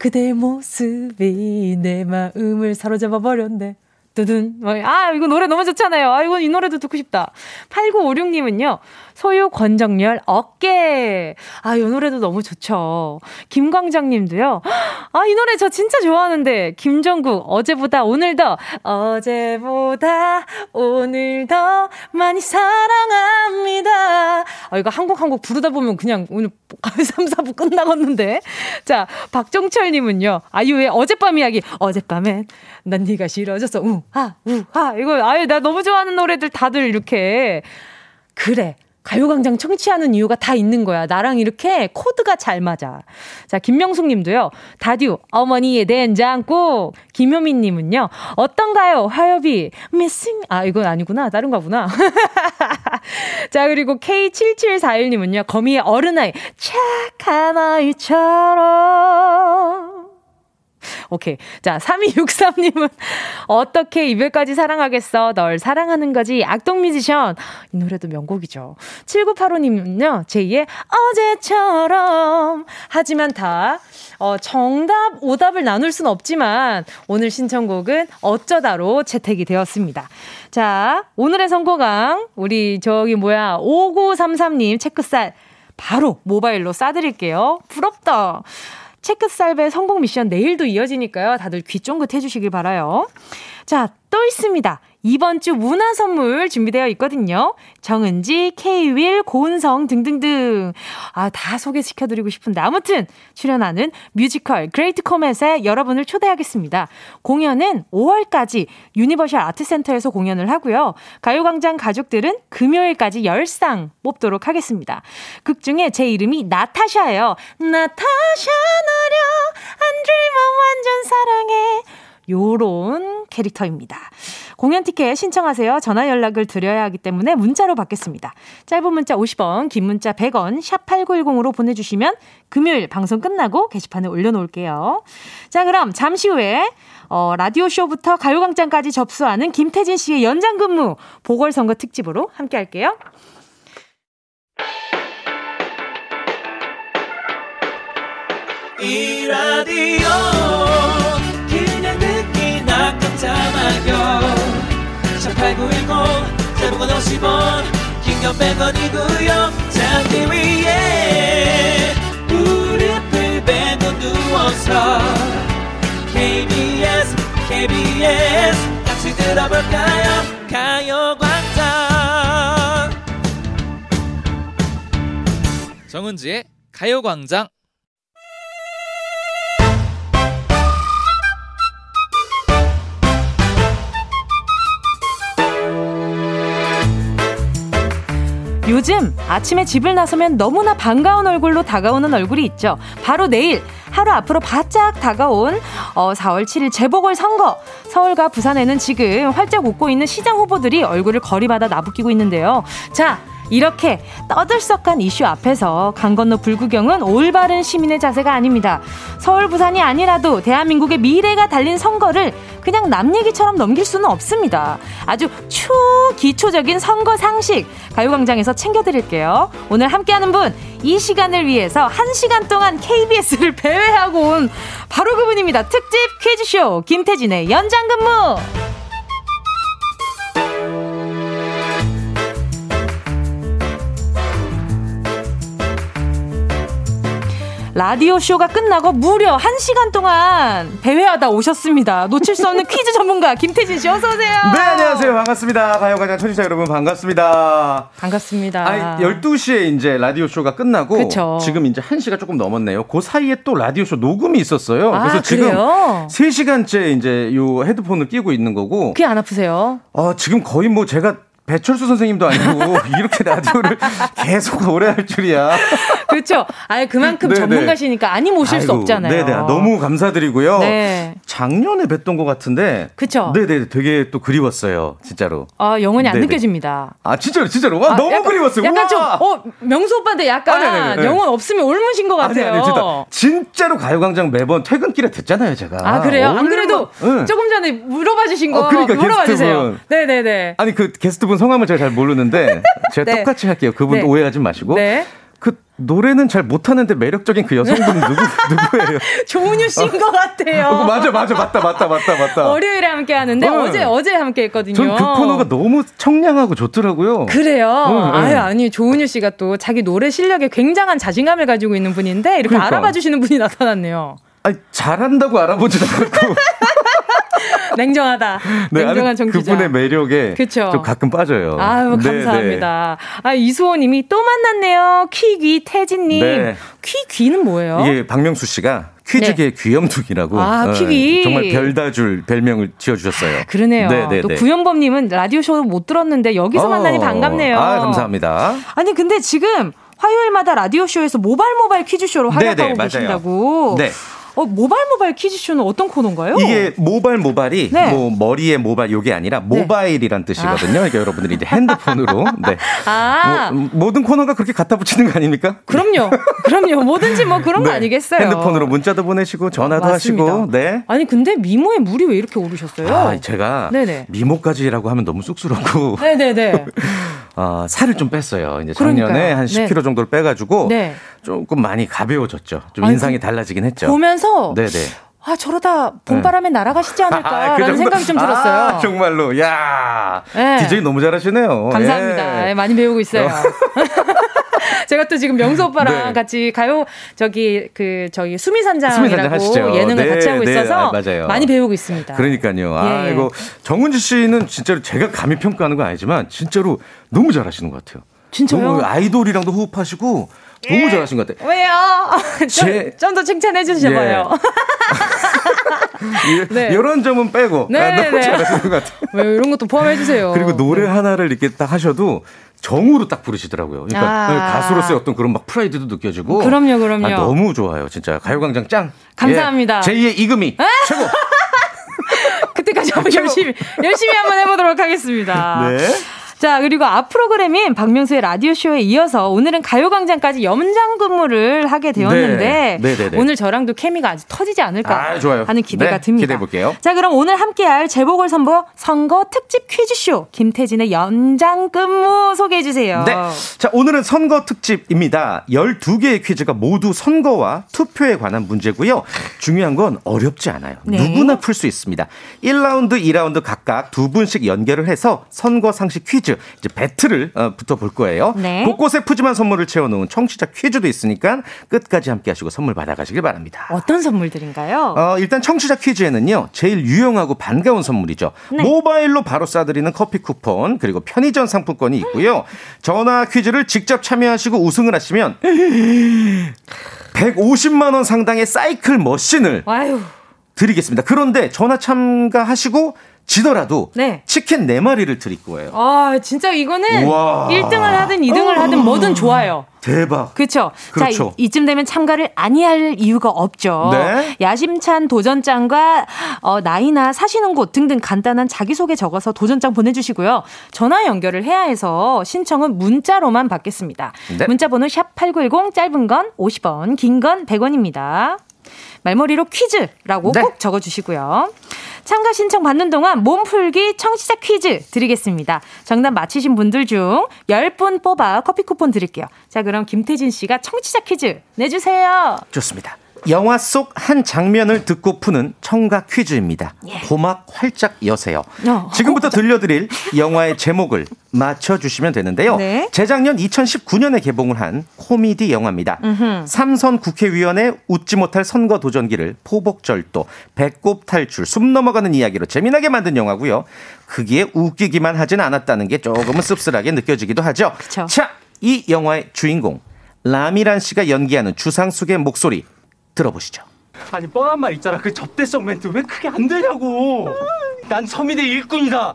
그대의 모습이 내 마음을 사로잡아 버렸네. 두둔. 뭐, 아, 이거 노래 너무 좋잖아요. 아, 이거 이 노래도 듣고 싶다. 8956님은요, 소유 권정열 어깨. 아, 이 노래도 너무 좋죠. 김광장 님도요, 아, 이 노래 저 진짜 좋아하는데. 김정국, 어제보다 오늘 더, 어제보다 오늘 더 많이 사랑합니다. 아, 이거 한곡 한 곡 부르다 보면 그냥 오늘 3, 4부 끝나겠는데. 자, 박정철님은요, 아유의 어젯밤 이야기. 어젯밤엔 난 네가 싫어졌어. 우하, 우하. 이거, 아유, 나 너무 좋아하는 노래들 다들 이렇게. 그래. 가요광장 청취하는 이유가 다 있는 거야. 나랑 이렇게 코드가 잘 맞아. 자, 김명숙 님도요. 다듀, 어머니의 된장국. 김효민 님은요. 어떤가요? 화요비. 미싱. 아, 이건 아니구나. 다른가 보나. 자, 그리고 K7741 님은요. 거미의 어른아이. 착한 아이처럼. 오케이. 자, 3263님은 어떻게 이별까지 사랑하겠어? 널 사랑하는 거지. 악동 뮤지션. 이 노래도 명곡이죠. 7985님은요, 제2의 어제처럼. 하지만 다, 어, 정답, 오답을 나눌 순 없지만, 오늘 신청곡은 어쩌다로 채택이 되었습니다. 자, 오늘의 선곡왕, 우리 저기 뭐야, 5933님 체크살 바로 모바일로 싸드릴게요. 부럽다. 체크살배 성공 미션 내일도 이어지니까요. 다들 귀 쫑긋 해주시길 바라요. 자, 또 있습니다. 이번 주 문화 선물 준비되어 있거든요. 정은지, 케이윌, 고은성 등등등. 아, 다 소개시켜드리고 싶은데. 아무튼, 출연하는 뮤지컬 그레이트 코멧에 여러분을 초대하겠습니다. 공연은 5월까지 유니버셜 아트센터에서 공연을 하고요. 가요광장 가족들은 금요일까지 10쌍 뽑도록 하겠습니다. 극 중에 제 이름이 나타샤예요. 나타샤 너려, 안 dream 완전 사랑해. 요런 캐릭터입니다. 공연 티켓 신청하세요. 전화 연락을 드려야 하기 때문에 문자로 받겠습니다. 짧은 문자 50원, 긴 문자 100원, 샵8910으로 보내주시면 금요일 방송 끝나고 게시판에 올려놓을게요. 자, 그럼 잠시 후에 어, 라디오쇼부터 가요광장까지 접수하는 김태진 씨의 연장 근무 보궐선거 특집으로 함께 할게요. 이 라디오 듣기나 깜짝마요 18910 대목원 50원 긴건 100원이고요 잠기 위에 무릎을 베고 누워서 KBS KBS 같이 들어볼까요? 가요광장. 정은지의 가요광장 요즘 아침에 집을 나서면 너무나 반가운 얼굴로 다가오는 얼굴이 있죠. 바로 내일 하루 앞으로 바짝 다가온 어, 4월 7일 재보궐 선거. 서울과 부산에는 지금 활짝 웃고 있는 시장 후보들이 얼굴을 거리마다 나부끼고 있는데요. 자, 이렇게 떠들썩한 이슈 앞에서 강 건너 불구경은 올바른 시민의 자세가 아닙니다. 서울, 부산이 아니라도 대한민국의 미래가 달린 선거를 그냥 남 얘기처럼 넘길 수는 없습니다. 아주 초기초적인 선거 상식 가요광장에서 챙겨드릴게요. 오늘 함께하는 분, 이 시간을 위해서 한 시간 동안 KBS를 배회하고 온 바로 그분입니다. 특집 퀴즈쇼 김태진의 연장근무. 라디오 쇼가 끝나고 무려 1시간 동안 배회하다 오셨습니다. 놓칠 수 없는 퀴즈 전문가 김태진 씨 어서 오세요. 네, 안녕하세요. 반갑습니다. 가요가장 청취자 여러분 반갑습니다. 반갑습니다. 아니, 12시에 이제 라디오 쇼가 끝나고 그쵸. 지금 이제 1시가 조금 넘었네요. 그 사이에 또 라디오 쇼 녹음이 있었어요. 아, 그래서 지금 그래요? 3시간째 이제 요 헤드폰을 끼고 있는 거고 귀안 아프세요? 어, 지금 거의 뭐 제가 배철수 선생님도 아니고 이렇게 라디오를 계속 오래 할 줄이야. 그렇죠. 아예 그만큼 네네. 전문가시니까 아니 모실 수 아이고, 없잖아요. 네네. 너무 감사드리고요. 네. 작년에 뵀던 것 같은데. 그쵸. 네네. 되게 또 그리웠어요. 진짜로. 아, 영혼이 안 네네. 느껴집니다. 아, 진짜로, 진짜로. 와, 아, 너무 약간- 그리웠어요. 약간 좀, 우와! 어, 명수 오빠한테 약간 아니, 아니, 아니, 아니. 영혼 없으면 옮으신 것 아니, 같아요. 아니, 진짜, 진짜로 가요광장 매번 퇴근길에 듣잖아요, 제가. 아, 그래요? 안 얼마나- 그래도 응. 조금 전에 물어봐 주신 거 어, 그러니까, 물어봐 주세요. 네네네. 아니, 그 게스트분 성함을 제가 잘 모르는데, 제가 네. 똑같이 할게요. 그분 네. 오해하지 마시고. 네. 그 노래는 잘 못하는데 매력적인 그 여성분 누구, 누구예요? 조은유 씨인 것 같아요. 어, 맞아, 맞아, 맞다, 맞다, 맞다, 맞다. 월요일에 함께 하는데 어. 어제 어제 함께 했거든요. 전 그 코너가 너무 청량하고 좋더라고요. 그래요. 응, 응. 아유 아니 조은유 씨가 또 자기 노래 실력에 굉장한 자신감을 가지고 있는 분인데 이렇게 그러니까. 알아봐 주시는 분이 나타났네요. 아니, 잘한다고 알아보진 않고. 냉정하다. 네, 냉정한 정치자. 그분의 매력에 그쵸. 좀 가끔 빠져요. 아유 네, 감사합니다. 아 이수호 님이 또 만났네요. 퀴귀 태진 님. 네. 퀴귀는 뭐예요? 네. 이게 박명수 씨가 퀴즈계 귀염둥이라고 아, 어. 정말 별다줄 별명을 지어주셨어요. 그러네요. 네, 네, 또 네. 구연범님은 라디오 쇼 못 들었는데 여기서 어, 만나니 반갑네요. 아, 감사합니다. 아니 근데 지금 화요일마다 라디오 쇼에서 모발 모발 퀴즈 쇼로 네, 네, 활약하고 맞아요. 계신다고. 네. 어 모발 모발 퀴즈 쇼는 어떤 코너인가요? 이게 모발 모발이 네. 뭐 머리의 모발 요게 아니라 모바일이란 뜻이거든요. 그러니까 여러분들이 이제 핸드폰으로 네. 아 뭐, 음, 모든 코너가 그렇게 갖다 붙이는 거 아닙니까? 그럼요, 그럼요. 뭐든지 뭐 그런 거 네. 아니겠어요. 핸드폰으로 문자도 보내시고 전화도 맞습니다. 하시고 네. 아니 근데 미모에 물이 왜 이렇게 오르셨어요? 아, 제가 네네. 미모까지라고 하면 너무 쑥스럽고 네네네. 아, 살을 좀 뺐어요. 이제 그러니까요. 작년에 한 네. 10kg 정도를 빼가지고 네. 조금 많이 가벼워졌죠. 좀 아니, 인상이 그- 달라지긴 했죠. 보면서 네네. 아 저러다 봄바람에 날아가시지 아, 않을까라는 그 정도? 생각이 좀 들었어요. 아, 정말로. 야 네. 디제이 너무 잘하시네요. 감사합니다. 예. 예, 많이 배우고 있어요. 제가 또 지금 명수 오빠랑 네. 같이 가요 저기 그 저기 수미산장이라고 수미산장. 예능을 네, 같이 하고 네, 있어서 아, 맞아요. 많이 배우고 있습니다. 그러니까요. 예, 예. 아이고 정은지 씨는 진짜로 제가 감히 평가하는 건 아니지만 진짜로 너무 잘하시는 것 같아요. 진짜요? 아이돌이랑도 호흡하시고 너무 잘하신 것 같아요. 왜요? 제- 좀더 칭찬해 주셔봐요. 이- 네. 이런 점은 빼고 네, 아, 너무 네. 잘하시는 것 같아요. 왜 이런 것도 포함해 주세요. 그리고 노래 하나를 이렇게 딱 하셔도 정으로 딱 부르시더라고요. 그러니까 아. 가수로서의 어떤 그런 막 프라이드도 느껴지고. 그럼요, 그럼요. 아, 너무 좋아요. 진짜 가요광장 짱. 감사합니다. 아! 예, 제2의 이금희 최고. 그때까지 한번 열심히 열심히 한번 해보도록 하겠습니다. 네. 자, 그리고 앞 프로그램인 박명수의 라디오쇼에 이어서 오늘은 가요광장까지 염장 근무를 하게 되었는데 네. 오늘 저랑도 케미가 아주 터지지 않을까 아. 하는 기대가 네, 듭니다. 기대해볼게요. 자, 그럼 오늘 함께할 재보궐 선거 선거 특집 퀴즈쇼 김태진의 연장 근무 소개해 주세요. 네. 자, 오늘은 선거 특집입니다. 12개의 퀴즈가 모두 선거와 투표에 관한 문제고요. 중요한 건 어렵지 않아요. 네. 누구나 풀 수 있습니다. 1라운드, 2라운드 각각 두 분씩 연결을 해서 선거 상식 퀴즈, 이제 배틀을 어, 붙어 볼 거예요. 네. 곳곳에 푸짐한 선물을 채워놓은 청취자 퀴즈도 있으니까 끝까지 함께 하시고 선물 받아가시길 바랍니다. 어떤 선물들인가요? 어, 일단 청취자 퀴즈에는요, 제일 유용하고 반가운 선물이죠. 네. 모바일로 바로 쏴드리는 커피 쿠폰, 그리고 편의점 상품권이 있고요. 전화 퀴즈를 직접 참여하시고 우승을 하시면, 150만 원 상당의 사이클 머신을 와유. 드리겠습니다. 그런데 전화 참가하시고 지더라도 네. 치킨 네마리를 드릴 거예요. 아, 진짜 이거는 우와. 1등을 하든 2등을 하든 뭐든 좋아요. 대박. 그렇죠. 그렇죠. 자, 이, 쯤 되면 참가를 아니할 이유가 없죠. 네. 야심찬 도전장과 어, 나이나 사시는 곳 등등 간단한 자기소개 적어서 도전장 보내주시고요. 전화 연결을 해야 해서 신청은 문자로만 받겠습니다. 네. 문자 번호 샵8910 짧은 건 50원, 긴 건 100원입니다. 말머리로 퀴즈라고 네. 꼭 적어주시고요. 참가 신청 받는 동안 몸풀기 청취자 퀴즈 드리겠습니다. 정답 맞히신 분들 중 10분 뽑아 커피 쿠폰 드릴게요. 자, 그럼 김태진 씨가 청취자 퀴즈 내주세요. 좋습니다. 영화 속 한 장면을 듣고 푸는 청각 퀴즈입니다. 고막 활짝 여세요. 어, 지금부터 들려드릴 영화의 제목을 맞춰주시면 되는데요. 네. 재작년 2019년에 개봉을 한 코미디 영화입니다. 삼선 국회의원의 웃지 못할 선거 도전기를 포복절도, 배꼽 탈출, 숨 넘어가는 이야기로 재미나게 만든 영화고요. 크기에 웃기기만 하진 않았다는 게 조금은 씁쓸하게 느껴지기도 하죠. 그쵸. 자, 이 영화의 주인공 라미란 씨가 연기하는 주상숙의 목소리 들어보시죠. 아니 뻔한 말 있잖아 그 접대성 멘트 왜 그게 안 되냐고 난 서민의 일꾼이다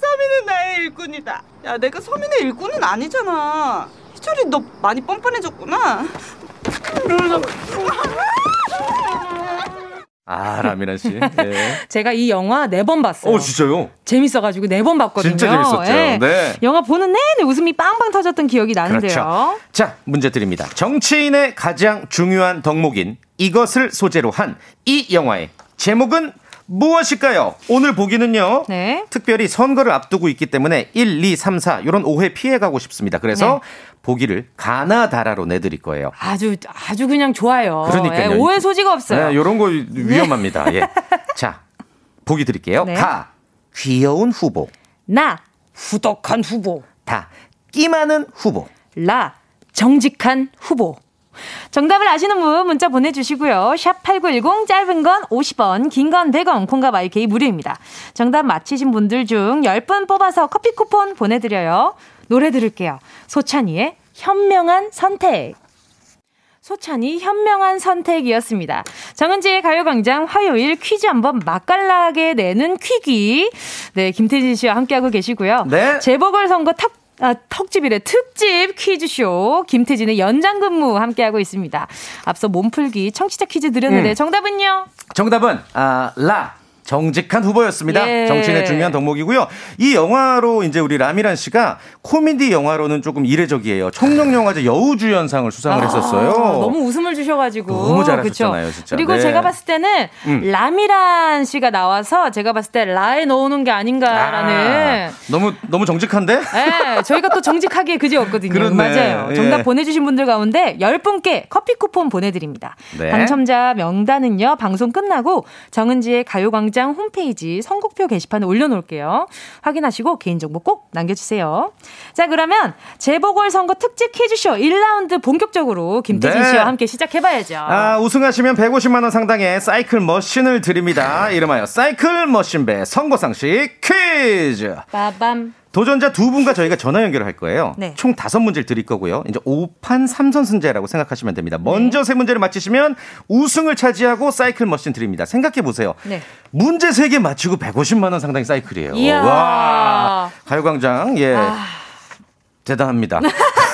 서민은 나의 일꾼이다. 야, 내가 서민의 일꾼은 아니잖아. 희철이 너 많이 뻔뻔해졌구나. 아, 라미란 씨. 네. 제가 이 영화 네 번 봤어요. 어, 진짜요? 재밌어가지고 네 번 봤거든요. 진짜 재밌었죠. 예. 네. 영화 보는 내내 웃음이 빵빵 터졌던 기억이 나는데요. 그렇죠. 자, 문제 드립니다. 정치인의 가장 중요한 덕목인 이것을 소재로 한 이 영화의 제목은 무엇일까요? 오늘 보기는요. 네. 특별히 선거를 앞두고 있기 때문에 1, 2, 3, 4 이런 오해 피해 가고 싶습니다. 그래서 보기를 가나다라로 내드릴 거예요. 아주 아주 그냥 좋아요. 그러니까요. 예, 오해 소지가 없어요. 네, 요런 거 위험합니다. 예. 자, 보기 드릴게요. 네. 가, 귀여운 후보. 나 후덕한 후보. 다, 끼 많은 후보. 라 정직한 후보. 정답을 아시는 분 문자 보내주시고요. 샵 8910 짧은 건 50원, 긴 건 100원, 콩과 마이케이 무료입니다. 정답 맞히신 분들 중 10분 뽑아서 커피 쿠폰 보내드려요. 노래 들을게요. 소찬이의 현명한 선택. 소찬이 현명한 선택이었습니다. 정은지의 가요광장 화요일 퀴즈 한번 맛깔나게 내는 퀴기. 네, 김태진 씨와 함께하고 계시고요. 네. 재보궐선거 턱, 아, 턱집이래. 특집 퀴즈쇼. 김태진의 연장근무 함께하고 있습니다. 앞서 몸풀기 청취자 퀴즈 드렸는데 음. 정답은요? 정답은 아, 라 정직한 후보였습니다. 예. 정치인의 중요한 덕목이고요. 이 영화로 이제 우리 라미란 씨가 코미디 영화로는 조금 이례적이에요. 청룡 영화제 여우주연상을 수상을 했었어요. 아, 너무 웃음을 주셔가지고. 너무 잘하셨잖아요? 진짜. 그리고 네. 제가 봤을 때는 음. 라미란 씨가 나와서 제가 봤을 때 라에 넣어놓은 게 아닌가라는. 아, 너무 너무 정직한데? 네, 저희가 또 정직하게 그지없거든요. 그렇네. 맞아요. 예. 정답 보내주신 분들 가운데 10분께 커피 쿠폰 보내드립니다. 네. 당첨자 명단은요, 방송 끝나고 정은지의 가요광장 홈페이지 선곡표 게시판에 올려놓을게요. 확인하시고 개인 정보 꼭 남겨주세요. 자, 그러면 재보궐 선거 특집 퀴즈쇼 1라운드 본격적으로 김태진 네. 씨와 함께 시작해봐야죠. 아, 우승하시면 150만 원 상당의 사이클 머신을 드립니다. 이름하여 사이클 머신배 선거 상식 퀴즈. 빠밤. 도전자 두 분과 저희가 전화 연결을 할 거예요. 네. 총 다섯 문제를 드릴 거고요. 이제 5판 3선 승제라고 생각하시면 됩니다. 네. 먼저 세 문제를 맞히시면 우승을 차지하고 사이클 머신 드립니다. 생각해 보세요. 네. 문제 세 개 맞히고 150만 원 상당의 사이클이에요. 이야. 와. 가요광장 예. 아. 대단합니다.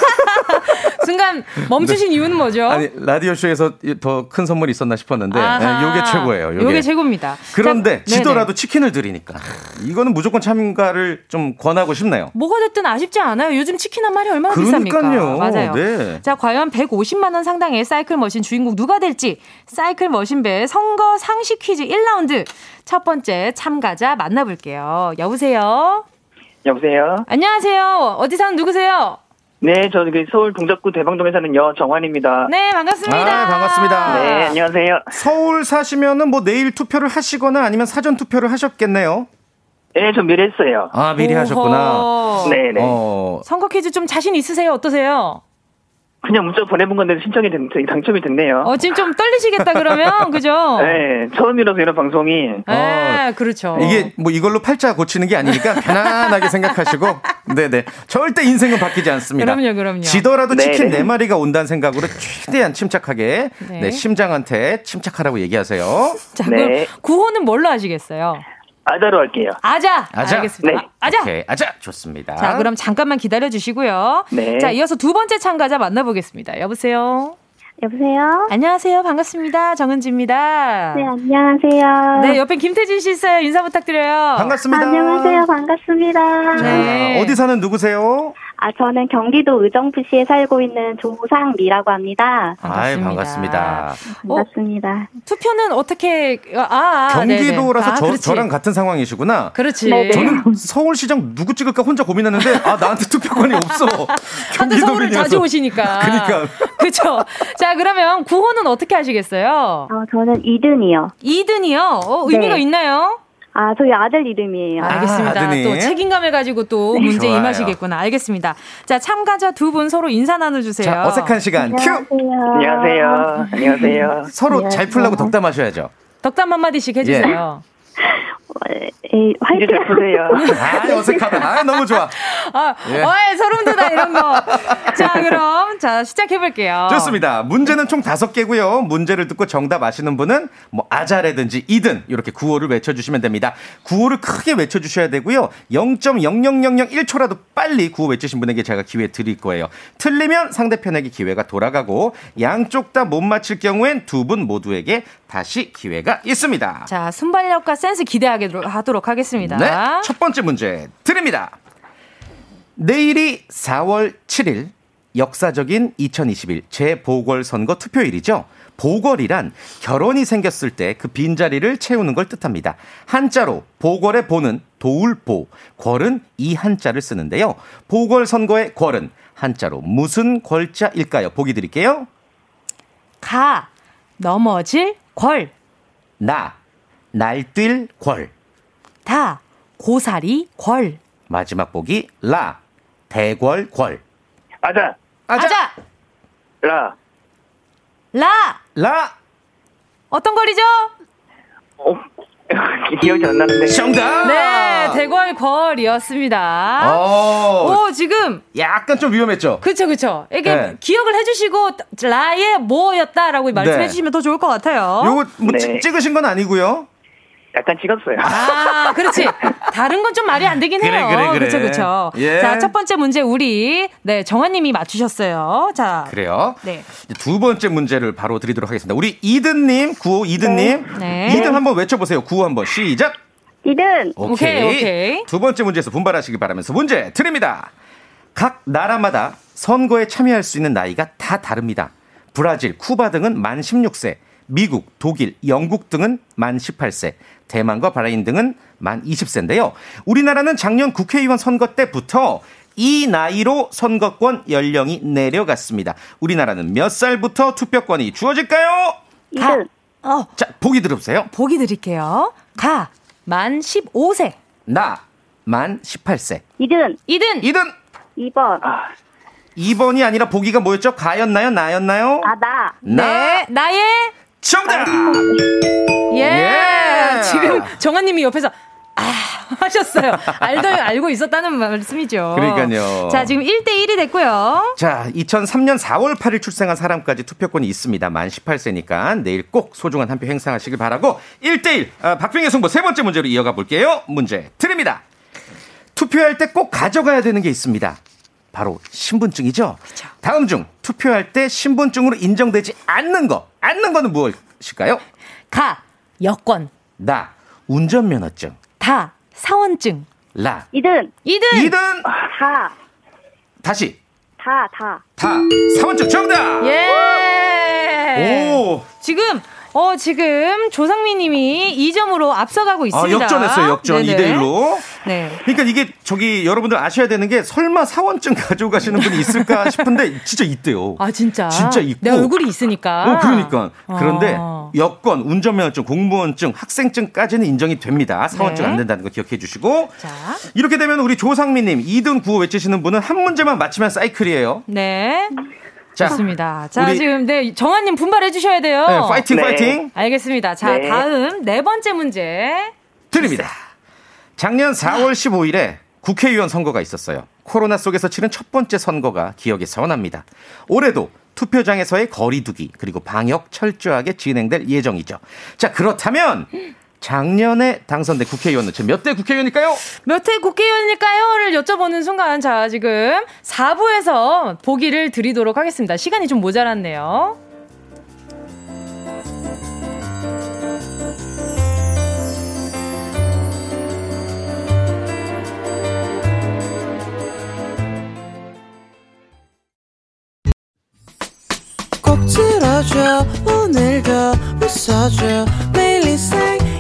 순간 멈추신 이유는 뭐죠? 네. 아니 라디오 쇼에서 더 큰 선물이 있었나 싶었는데 아하. 예, 요게 최고예요. 요게, 요게 최고입니다. 그런데 자, 지더라도 네네. 치킨을 드리니까 이거는 무조건 참가를 좀 권하고 싶네요. 뭐가 됐든 아쉽지 않아요. 요즘 치킨 한 마리 얼마나 그러니까요. 비쌉니까? 맞아요. 네. 자, 과연 150만 원 상당의 사이클 머신 주인공 누가 될지 사이클 머신배 선거 상식 퀴즈 1라운드 첫 번째 참가자 만나볼게요. 여보세요. 여보세요. 안녕하세요. 어디 사는 누구세요? 네, 저는 그 서울 동작구 대방동에 사는 여정환입니다. 네, 반갑습니다. 아, 반갑습니다. 네, 안녕하세요. 서울 사시면은 뭐 내일 투표를 하시거나 아니면 사전 투표를 하셨겠네요. 네, 저 미리 했어요. 아, 미리 오호. 하셨구나. 네, 네. 어, 선거 퀴즈 좀 자신 있으세요? 어떠세요? 그냥 문자 보내본 건데 신청이 됐, 당첨이 됐네요. 어, 지금 좀 떨리시겠다 그러면 그죠? 네, 처음이라서 이런 방송이. 네, 그렇죠. 이게 뭐 이걸로 팔자 고치는 게 아니니까 편안하게 생각하시고 네네 절대 인생은 바뀌지 않습니다. 그럼요, 그럼요. 지더라도 네네. 치킨 네 마리가 온다는 생각으로 최대한 침착하게 네. 네, 심장한테 침착하라고 얘기하세요. 자, 네. 그럼 구호는 뭘로 하시겠어요? 아자로 할게요. 아자. 아자. 알겠습니다. 네. 아자. 오케이, 아자. 좋습니다. 자, 그럼 잠깐만 기다려 주시고요. 네. 자, 이어서 두 번째 참가자 만나보겠습니다. 여보세요. 여보세요? 안녕하세요. 반갑습니다. 정은지입니다. 네, 안녕하세요. 네, 옆에 김태진 씨 있어요. 인사 부탁드려요. 반갑습니다. 안녕하세요. 반갑습니다. 네. 어디 사는 누구세요? 아, 저는 경기도 의정부시에 살고 있는 조상미라고 합니다. 아이, 반갑습니다. 반갑습니다. 투표는 어떻게 아, 아 경기도라서 네네. 아, 저. 저랑 같은 상황이시구나. 그렇지. 네네. 저는 서울시장 누구 찍을까 혼자 고민하는데 아 나한테 투표권이 없어. 다들 서울을. 자주 오시니까. 그러니까. 그렇죠. 자, 그러면 구호는 어떻게 하시겠어요? 어, 저는 이든이요. 이든이요. 어, 의미가 네. 있나요? 아, 저희 아들 이름이에요. 알겠습니다. 아드님. 또 책임감을 가지고 또 문제 좋아요. 임하시겠구나. 알겠습니다. 자, 참가자 두 분 서로 인사 나눠주세요. 자 어색한 시간 큐. 안녕하세요. 안녕하세요. 서로 잘 풀라고 덕담하셔야죠. 덕담 한마디씩 해주세요. 에이, 화이팅! 잘 푸세요. 아 어색하다. 아 너무 좋아. 아, 예. 어이, 소름 돋아, 이런 거. 자, 그럼, 자, 시작해볼게요. 좋습니다. 문제는 총 다섯 개고요. 문제를 듣고 정답 아시는 분은 뭐 아자라든지 이든 이렇게 구호를 외쳐주시면 됩니다. 구호를 크게 외쳐주셔야 되고요. 0.00001초라도 빨리 구호 외치신 분에게 제가 기회 드릴 거예요. 틀리면 상대편에게 기회가 돌아가고 양쪽 다 못 맞힐 경우엔 두 분 모두에게 다시 기회가 있습니다. 자, 순발력과 센스 기대하게 하도록 하겠습니다. 네. 첫 번째 문제 드립니다. 내일이 4월 7일 역사적인 2021 재보궐선거 투표일이죠. 보궐이란 결혼이 생겼을 때 그 빈자리를 채우는 걸 뜻합니다. 한자로 보궐의 보는 도울보, 궐은 이 한자를 쓰는데요. 보궐선거의 궐은 한자로 무슨 궐자일까요? 보기 드릴게요. 가, 넘어질, 궐, 나, 날뛸 궐. 다, 고사리, 궐. 마지막 보기 라, 대궐 궐. 아자. 아자! 라. 라! 라, 어떤 거리죠? 어, 기억이 안 나는데. 정답! 네, 대궐 궐이었습니다. 어, 오, 지금 약간 좀 위험했죠? 그쵸, 그쵸. 이게 네. 기억을 해주시고, 라의 뭐였다라고 말씀해 네. 주시면 더 좋을 것 같아요. 요거 뭐 네. 찍- 찍으신 건 아니고요. 약간 찍었어요. 아, 그렇지. 다른 건 좀 말이 안 되긴 그래, 해요. 그래, 그래. 그쵸, 그쵸. 예. 자, 첫 번째 문제 우리, 네, 정환님이 맞추셨어요. 자. 그래요. 네. 두 번째 문제를 바로 드리도록 하겠습니다. 우리 이든님, 구호 이든님. 네. 이든 한번 외쳐보세요. 구호 한번 시작. 이든! 오케이, 오케이. 두 번째 문제에서 분발하시길 바라면서 문제 드립니다. 각 나라마다 선거에 참여할 수 있는 나이가 다 다릅니다. 브라질, 쿠바 등은 만 16세, 미국, 독일, 영국 등은 만 18세, 대만과 바라인 등은 만 20세인데요. 우리나라는 작년 국회의원 선거 때부터 이 나이로 선거권 연령이 내려갔습니다. 우리나라는 몇 살부터 투표권이 주어질까요? 이든! 어, 자, 보기 들어보세요. 보기 드릴게요. 가, 만 15세. 나, 만 18세. 이든! 이든, 이든 2번. 2번이 아니라 보기가 뭐였죠? 가였나요? 나였나요? 아, 나! 나 네, 나의, 정답! 예. 예. 지금 정환님이 옆에서, 아, 하셨어요. 알도 알고 있었다는 말씀이죠. 그러니까요. 자, 지금 1대1이 됐고요. 자, 2003년 4월 8일 출생한 사람까지 투표권이 있습니다. 만 18세니까 내일 꼭 소중한 한 표 행사하시길 바라고 1대1 아, 박빙의 승부 세 번째 문제로 이어가 볼게요. 문제 드립니다. 투표할 때 꼭 가져가야 되는 게 있습니다. 바로 신분증이죠. 다음 중 투표할 때 신분증으로 인정되지 않는 거, 않는 거는 무엇일까요? 가, 여권. 나 운전면허증, 다, 사원증. 라 이든! 이든, 이든 다! 다시 다, 다. 다 사원증 정답. 예. 오. 지금 어 지금 조상민 님이 2점으로 앞서가고 아, 있습니다. 역전했어요, 역전. 네네. 2대1로. 네. 그러니까 이게 저기 여러분들 아셔야 되는 게 설마 사원증 가지고 가시는 분이 있을까 싶은데 진짜 있대요. 아 진짜. 진짜 있고. 내 얼굴이 있으니까. 어, 그러니까. 그런데 어. 여권, 운전면허증, 공무원증, 학생증까지는 인정이 됩니다. 사원증 네. 안 된다는 거 기억해 주시고. 자. 이렇게 되면 우리 조상민 님 2등 구호 외치시는 분은 한 문제만 맞히면 사이클이에요. 네. 자, 좋습니다. 자, 우리- 지금 네, 정한 님 분발해 주셔야 돼요. 네, 파이팅, 네. 파이팅. 알겠습니다. 자, 네. 다음 네 번째 문제. 드립니다. 작년 4월 15일에 국회의원 선거가 있었어요. 코로나 속에서 치른 첫 번째 선거가 기억에 선합니다. 올해도 투표장에서의 거리두기 그리고 방역 철저하게 진행될 예정이죠. 자 그렇다면 작년에 당선된 국회의원은 지금 몇 대 국회의원일까요? 몇회 국회의원일까요?를 여쭤보는 순간 자 지금 4부에서 보기를 드리도록 하겠습니다. 시간이 좀 모자랐네요. 꼭 들어줘 오늘도 웃어줘 매일 일상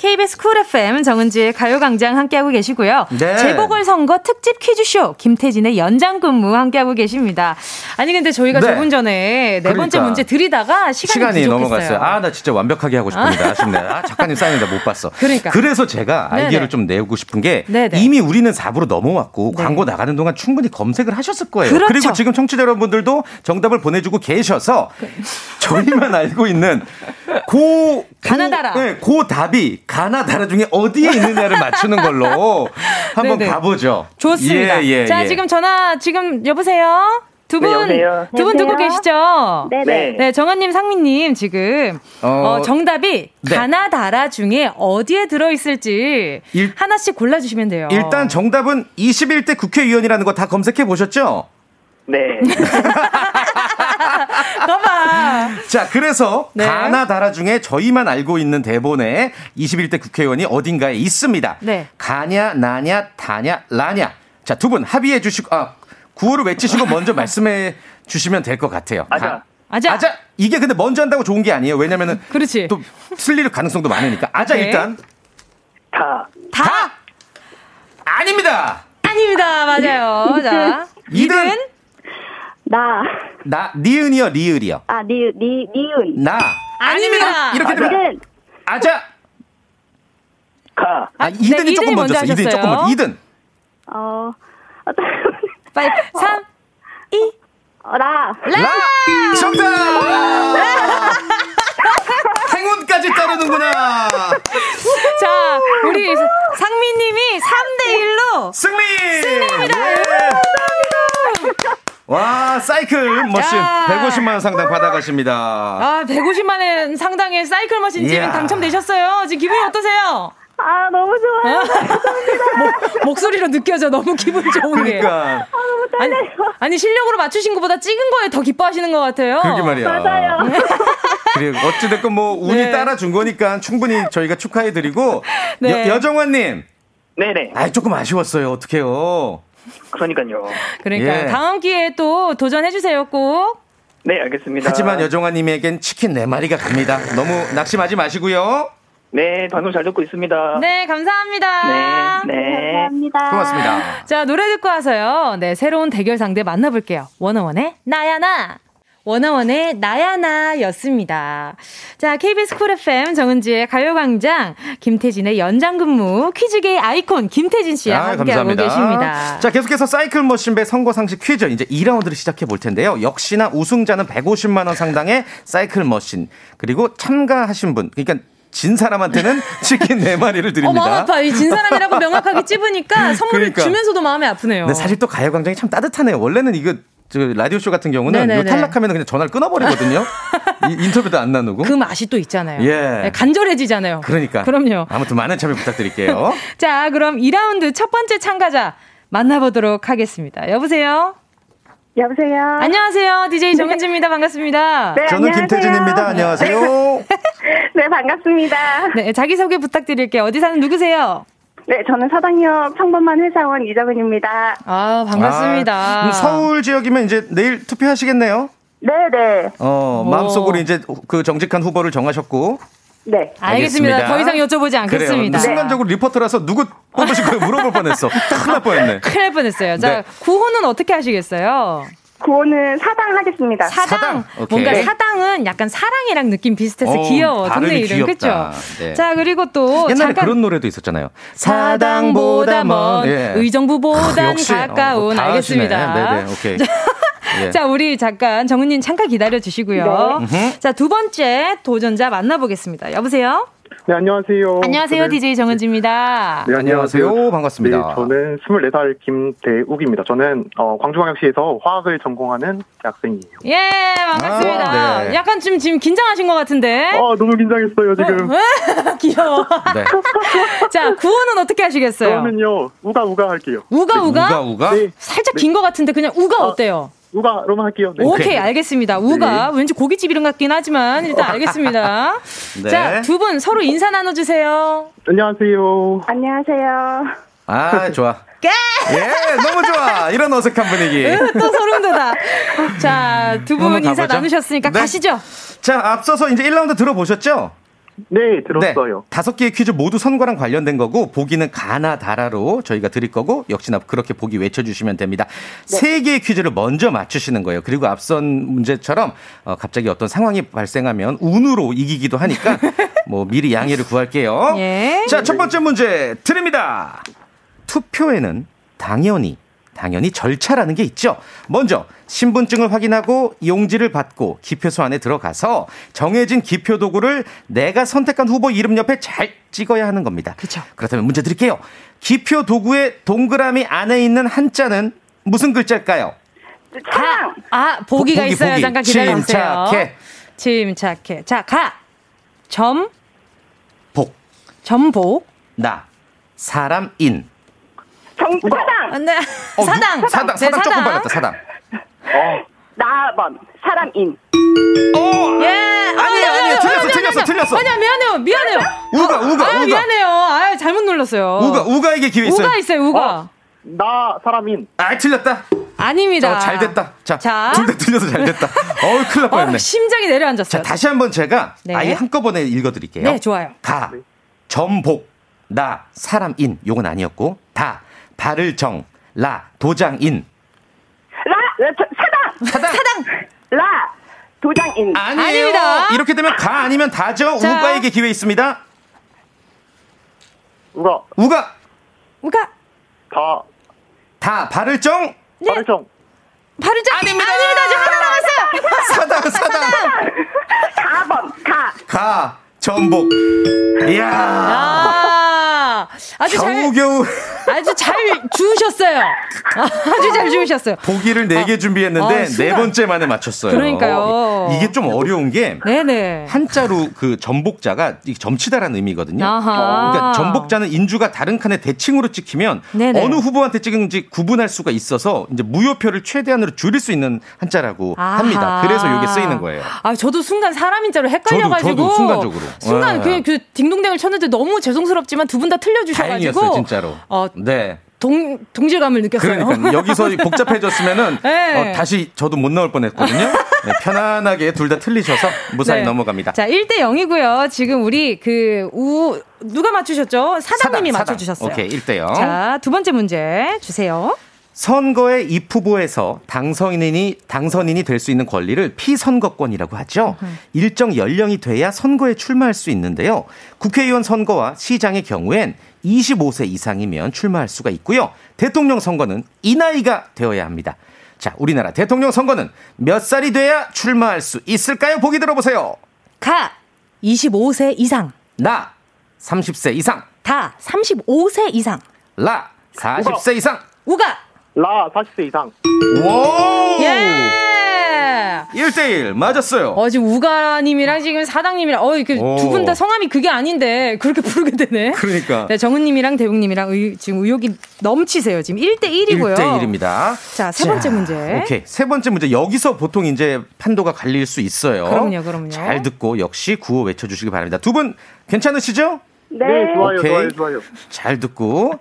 KBS 쿨 FM 정은지의 가요광장 함께하고 계시고요. 네. 재보궐선거 특집 퀴즈쇼 김태진의 연장 근무 함께하고 계십니다. 아니 근데 저희가 네. 조금 전에 네 번째 그러니까. 문제 드리다가 시간이, 시간이. 넘어갔어요. 아, 나 진짜 완벽하게 하고 싶습니다. 아쉽네. 아, 작가님 사인인데 못 봤어. 그러니까. 그래서 제가 아이디어를 네네. 좀 내고 싶은 게 네네. 이미 우리는 4부로 넘어왔고 네. 광고 나가는 동안 충분히 검색을 하셨을 거예요. 그렇죠. 리고 지금 청취자 여러분들도 정답을 보내주고 계셔서 저희만 알고 있는 고 가나다라. 고, 네, 고 답이 가나 다라 중에 어디에 있느냐를 맞추는 걸로 한번 네네. 가보죠. 좋습니다. 예, 예, 자 예. 지금 전화 지금 여보세요. 두 네, 분, 여보세요? 두분 듣고 여보세요? 계시죠? 네네. 네, 정한님, 상민님 지금 어, 어, 정답이 네. 가나다라 중에 어디에 들어있을지 일- 하나씩 골라주시면 돼요. 일단 정답은 21대 국회의원이라는 거 다 검색해 보셨죠? 네. 봐봐. 자, 그래서 네. 가나다라 중에 저희만 알고 있는 대본에 21대 국회의원이 어딘가에 있습니다. 네. 가냐, 나냐, 다냐, 라냐. 자, 두 분 합의해 주시고, 아, 구호를 외치시고 먼저 말씀해 주시면 될 것 같아요. 아자. 가- 아자. 아자. 이게 근데 먼저 한다고 좋은 게 아니에요. 왜냐면은 그렇지. 또 틀릴 가능성도 많으니까. 아자 네. 일단. 다. 다? 아닙니다. 아닙니다. 맞아요. 자. 이든. 이든 나. 나, 니은이요, 리을이요. 아, 니, 니, 니은. 나. 아닙니다. 이렇게 되면 이든. 아자. 가. 아, 아, 이든이 네, 조금 먼저 먼저 이든이 조금 하셨어요. 먼저. 이든. 어, 빨리 3, 2, 어, 나. 라! 정답! 행운까지 따르는구나. 자, 우리 상민님이 3대 1로 승리! 승리입니다. 예. 와, 사이클 머신 야. 150만 원 상당 받아가십니다. 아, 150만 원 상당의 사이클 머신 지금 이야. 당첨되셨어요. 지금 기분이 어떠세요? 아, 너무 좋아요. 목, 목소리로 느껴져. 너무 기분 좋은 게. 그러니까 아니, 아니, 실력으로 맞추신 것보다 찍은 거에 더 기뻐하시는 것 같아요. 그러게 말이야. 맞아요. 그래 어찌됐건 뭐 운이 네. 따라준 거니까 충분히 저희가 축하해드리고 네. 여, 여정환님, 네네. 아 조금 아쉬웠어요. 어떡해요. 그러니까요. 그러니까 예. 다음 기회에 또 도전해 주세요, 꼭. 네, 알겠습니다. 하지만 여정환님에겐 치킨 네 마리가 갑니다. 너무 낙심하지 마시고요. 네, 방송 잘 듣고 있습니다. 네, 감사합니다. 네, 네. 감사합니다. 고맙습니다. 자, 노래 듣고 와서요. 네, 새로운 대결 상대 만나볼게요. 원어원의 나야나. 원오원의 나야나 였습니다. 자, KBS 쿨 FM 정은지의 가요광장, 김태진의 연장근무, 퀴즈계의 아이콘, 김태진 씨와 아, 함께하고 계십니다. 자, 계속해서 사이클 machine배 선거 상식 퀴즈 이제 2라운드를 시작해 볼 텐데요. 역시나 우승자는 150만 원 상당의 사이클 machine 그리고 참가하신 분, 그러니까 진 사람한테는 치킨 4마리를 어, 드립니다. 마음 아파. 이 진 사람이라고 명확하게 찝으니까 선물을 그러니까. 주면서도 마음이 아프네요. 근데 사실 또 가요광장이 참 따뜻하네요. 원래는 이거 저 라디오 쇼 같은 경우는 네네네. 이거 탈락하면 그냥 전화를 끊어버리거든요. 이- 인터뷰도 안 나누고. 그 맛이 또 있잖아요. 예. 네, 간절해지잖아요. 그러니까. 그럼요. 아무튼 많은 참여 부탁드릴게요. 자, 그럼 2라운드 첫 번째 참가자 만나보도록 하겠습니다. 여보세요? 여보세요. 안녕하세요. DJ 정은지입니다. 반갑습니다. 네, 저는 안녕하세요. 김태진입니다. 안녕하세요. 네, 반갑습니다. 네, 자기소개 부탁드릴게요. 어디 사는 누구세요? 네, 저는 사당역 평범한 회사원 이정은입니다. 아, 반갑습니다. 아, 음, 서울 지역이면 이제 내일 투표하시겠네요. 네, 네. 어, 오. 마음속으로 이제 그 정직한 후보를 정하셨고. 네. 알겠습니다. 알겠습니다. 더 이상 여쭤보지. 않겠습니다. 근데 순간적으로 리포터라서 누구 뽑으실 거예요? 물어볼 뻔했어. 큰일 날 뻔했네. 큰일 날 뻔했어요. 자, 네. 구호는 어떻게 하시겠어요? 구호는 사당 하겠습니다. 사당. 오케이. 뭔가 사당은 약간 사랑이랑 느낌 비슷해서 어, 귀여워. 동네 이름. 귀엽다. 그쵸? 네. 자, 그리고 또 옛날에 잠깐 그런 노래도 있었잖아요. 사당보다 먼 예. 의정부보단 역시, 어, 가까운 다 알겠습니다. 아시네. 네네, 오케이. 예. 자, 우리 잠깐 정은님 잠깐 기다려 주시고요. 네. 자, 두 번째 도전자 만나보겠습니다. 여보세요? 네, 안녕하세요. 안녕하세요, 저는- DJ 정은지입니다. 네, 안녕하세요. 반갑습니다. 네, 저는 24살 김대욱입니다. 저는 어, 광주광역시에서 화학을 전공하는 대학생이에요. 예, 반갑습니다. 아, 네. 약간 좀 지금 긴장하신 것 같은데. 아, 너무 긴장했어요, 지금. 어, 귀여워. 네. 자, 구호는 어떻게 하시겠어요? 저는요, 우가 우가 할게요. 우가 우가? 우가, 우가? 네. 살짝 긴 것 같은데 그냥 우가 어때요? 우가로만 할게요. 네. 오케이, 알겠습니다. 우가 왠지 고깃집 이름 같긴 하지만 일단 알겠습니다. 네. 자, 두 분 서로 인사 나눠주세요. 안녕하세요. 안녕하세요. 아, 좋아. 예, 너무 좋아. 이런 어색한 분위기. 으, 또 소름 돋아. 자, 두분 한번 인사. 나누셨으니까 네. 가시죠. 자, 앞서서 이제 1라운드 들어보셨죠? 네, 들었어요. 다섯 개의 퀴즈 모두 선거랑 관련된 거고 보기는 가나 다라로 저희가 드릴 거고 역시나 그렇게 보기 외쳐주시면 됩니다. 세 개의 퀴즈를 먼저 맞추시는 거예요. 그리고 앞선 문제처럼 어, 갑자기 어떤 상황이 발생하면 운으로 이기기도 하니까 뭐 미리 양해를 구할게요. 예. 자, 첫 번째 문제 드립니다. 투표에는 당연히 당연히 절차라는 게 있죠. 먼저 신분증을 확인하고 용지를 받고 기표소 안에 들어가서 정해진 기표 도구를 내가 선택한 후보 이름 옆에 잘 찍어야 하는 겁니다. 그렇죠. 그렇다면 문제 드릴게요. 기표 도구의 동그라미 안에 있는 한자는 무슨 글자일까요? 사랑. 아, 보기가 보기, 있어요. 보기. 잠깐 기다려주세요. 침착해. 침착해. 자, 가. 점. 복. 점복. 나. 사람 인. 정, 사당. 네. 어, 사당. 누- 사당. 네, 사당 조금 빨랐다. 사당. 나번 사람인. 예. 아니에요, 아니에요. 틀렸어, 틀렸어, 틀렸어. 아니야, 미안해요, 미안해요. 우가, 어, 우가, 아유, 우가. 미안해요. 아유, 잘못 눌렀어요. 우가, 우가에게 기회 있어요. 우가 있어요, 우가. 나 사람인. 아, 틀렸다. 아닙니다. 어, 잘 됐다. 자, 자. 둘다 틀려서 잘 됐다. 어우, 큰일 날 뻔했네. 어, 심장이 내려앉았어요. 자, 다시 한번 제가 네. 아예 한꺼번에 읽어드릴게요. 네, 좋아요. 가, 점복, 나, 사람인. 요건 아니었고, 다, 발을 정, 라, 도장인. 라, 라, 저, 사당. 사당. 라, 도장인. 아니에요. 아닙니다. 이렇게 되면 가 아니면 다죠. 자. 우가에게 기회 있습니다. 우가, 우가, 우가. 다, 다, 발을 정, 네. 발정. 발을 짜. 아닙니다. 아닙니다. 저 하나 남았어요. 사당, 사당. 4번 가. 가, 전복. 이야. 아, 아주 잘, 겨우겨우 아주 잘 주우셨어요. 아주 잘 주우셨어요. 보기를 네 개 준비했는데 아, 네. 번째 만에 맞췄어요. 그러니까요. 이게 좀 어려운 게 네네. 한자로 그 전복자가 이 점치다라는 의미거든요. 아하. 그러니까 전복자는 인주가 다른 칸에 대칭으로 찍히면 네네. 어느 후보한테 찍은지 구분할 수가 있어서 이제 무효표를 최대한으로 줄일 수 있는 한자라고 아하. 합니다. 그래서 이게 쓰이는 거예요. 아, 저도 순간 사람인자로 헷갈려 가지고. 저도, 저도 순간적으로. 순간 네. 그냥 그 딩동댕을 쳤는데 너무 죄송스럽지만 두 분 다 틀려주셔가지고. 다행이었어요, 진짜로. 어, 네. 동, 동질감을 느꼈어요. 그러니까 여기서 복잡해졌으면은 네. 어, 다시 저도 못 나올 뻔했거든요. 네, 편안하게 둘 다 틀리셔서 무사히 네. 넘어갑니다. 자, 1대 0이고요. 지금 우리 그, 우, 누가 맞추셨죠? 사장님이 사당, 사당. 맞춰 주셨어요. 오케이, 1대 0. 자, 두 번째 문제 주세요. 선거의 입 후보에서 당선인이 당선인이 될 수 있는 권리를 피선거권이라고 하죠. 일정 연령이 돼야 선거에 출마할 수 있는데요. 국회의원 선거와 시장의 경우엔 25세 이상이면 출마할 수가 있고요. 대통령 선거는 이 나이가 되어야 합니다. 자, 우리나라 대통령 선거는 몇 살이 돼야 출마할 수 있을까요? 보기 들어보세요. 가 25세 이상. 나 30세 이상. 다 35세 이상. 라 40세 이상. 우가 라 40세 이상. 오! 예. 1대1 맞았어요. 어, 지금 우가님이랑 지금 사당님이랑, 어, 이렇게 오. 두분 다 성함이 그게 아닌데, 그렇게 부르게 되네. 그러니까. 네, 정은님이랑 대웅님이랑 의, 지금 의욕이 넘치세요. 지금 1대1이고요. 1대1입니다. 자, 세 번째 문제. 오케이. 세 번째 문제. 여기서 보통 이제 판도가 갈릴 수 있어요. 그럼요, 그럼요. 잘 듣고 역시 구호 외쳐주시기 바랍니다. 두 분 괜찮으시죠? 네. 좋아요, 오케이. 좋아요, 좋아요. 잘 듣고.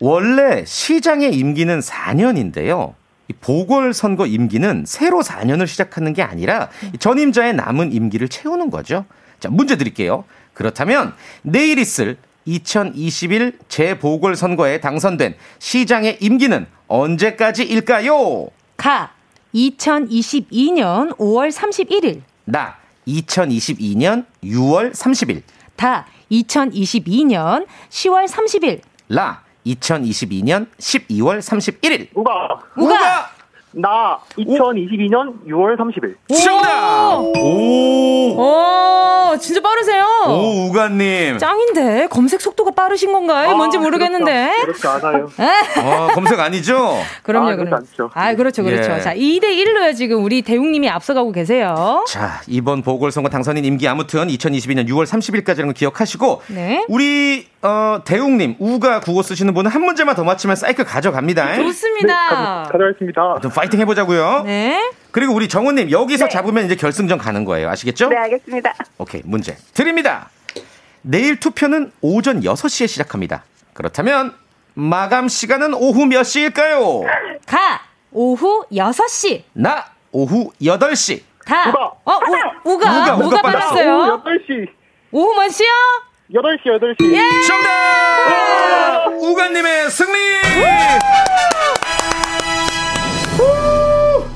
원래 시장의 임기는 4년인데요. 이 보궐선거 임기는 새로 4년을 시작하는 게 아니라 이 전임자의 남은 임기를 채우는 거죠. 자, 문제 드릴게요. 그렇다면 내일 있을 2021 재보궐선거에 당선된 시장의 임기는 언제까지일까요? 가. 2022년 5월 31일. 나 2022년 6월 30일. 다. 2022년 10월 30일. 라 2022년 12월 31일. 우가. 우가. 나 2022년 6월 30일. 정답! 오! 오, 진짜 빠르세요. 오, 우가님. 짱인데 검색 속도가 빠르신 건가요? 뭔지 모르겠는데. 그렇지 않아요. 어, 검색 아니죠? 그럼요, 아. 않죠. 아, 그렇죠, 그렇죠. 예. 자, 2대 1로요, 지금 우리 대웅님이 앞서가고 계세요. 자, 이번 보궐선거 당선인 임기 아무튼 2022년 6월 30일까지라는 거 기억하시고 네. 우리 어, 대웅님 우가 국어 쓰시는 분은 한 문제만 더 맞히면 사이클 가져갑니다. 좋습니다. 가져가겠습니다. 좀 파이팅 해보자고요. 네. 그리고 우리 정우님 여기서 잡으면 이제 결승전 가는 거예요. 아시겠죠? 네, 알겠습니다. 오케이 문제 드립니다. 내일 투표는 오전 6시에 시작합니다. 그렇다면 마감 시간은 오후 몇 시일까요? 가. 오후 6시. 나 오후 8시. 다. 우가. 어, 우, 우가. 우가, 우가, 우가 빨랐어. 빨랐어요. 오후 8시. 오후 몇 시요? 8시, 8시. 예! 정답! 우가님의 승리!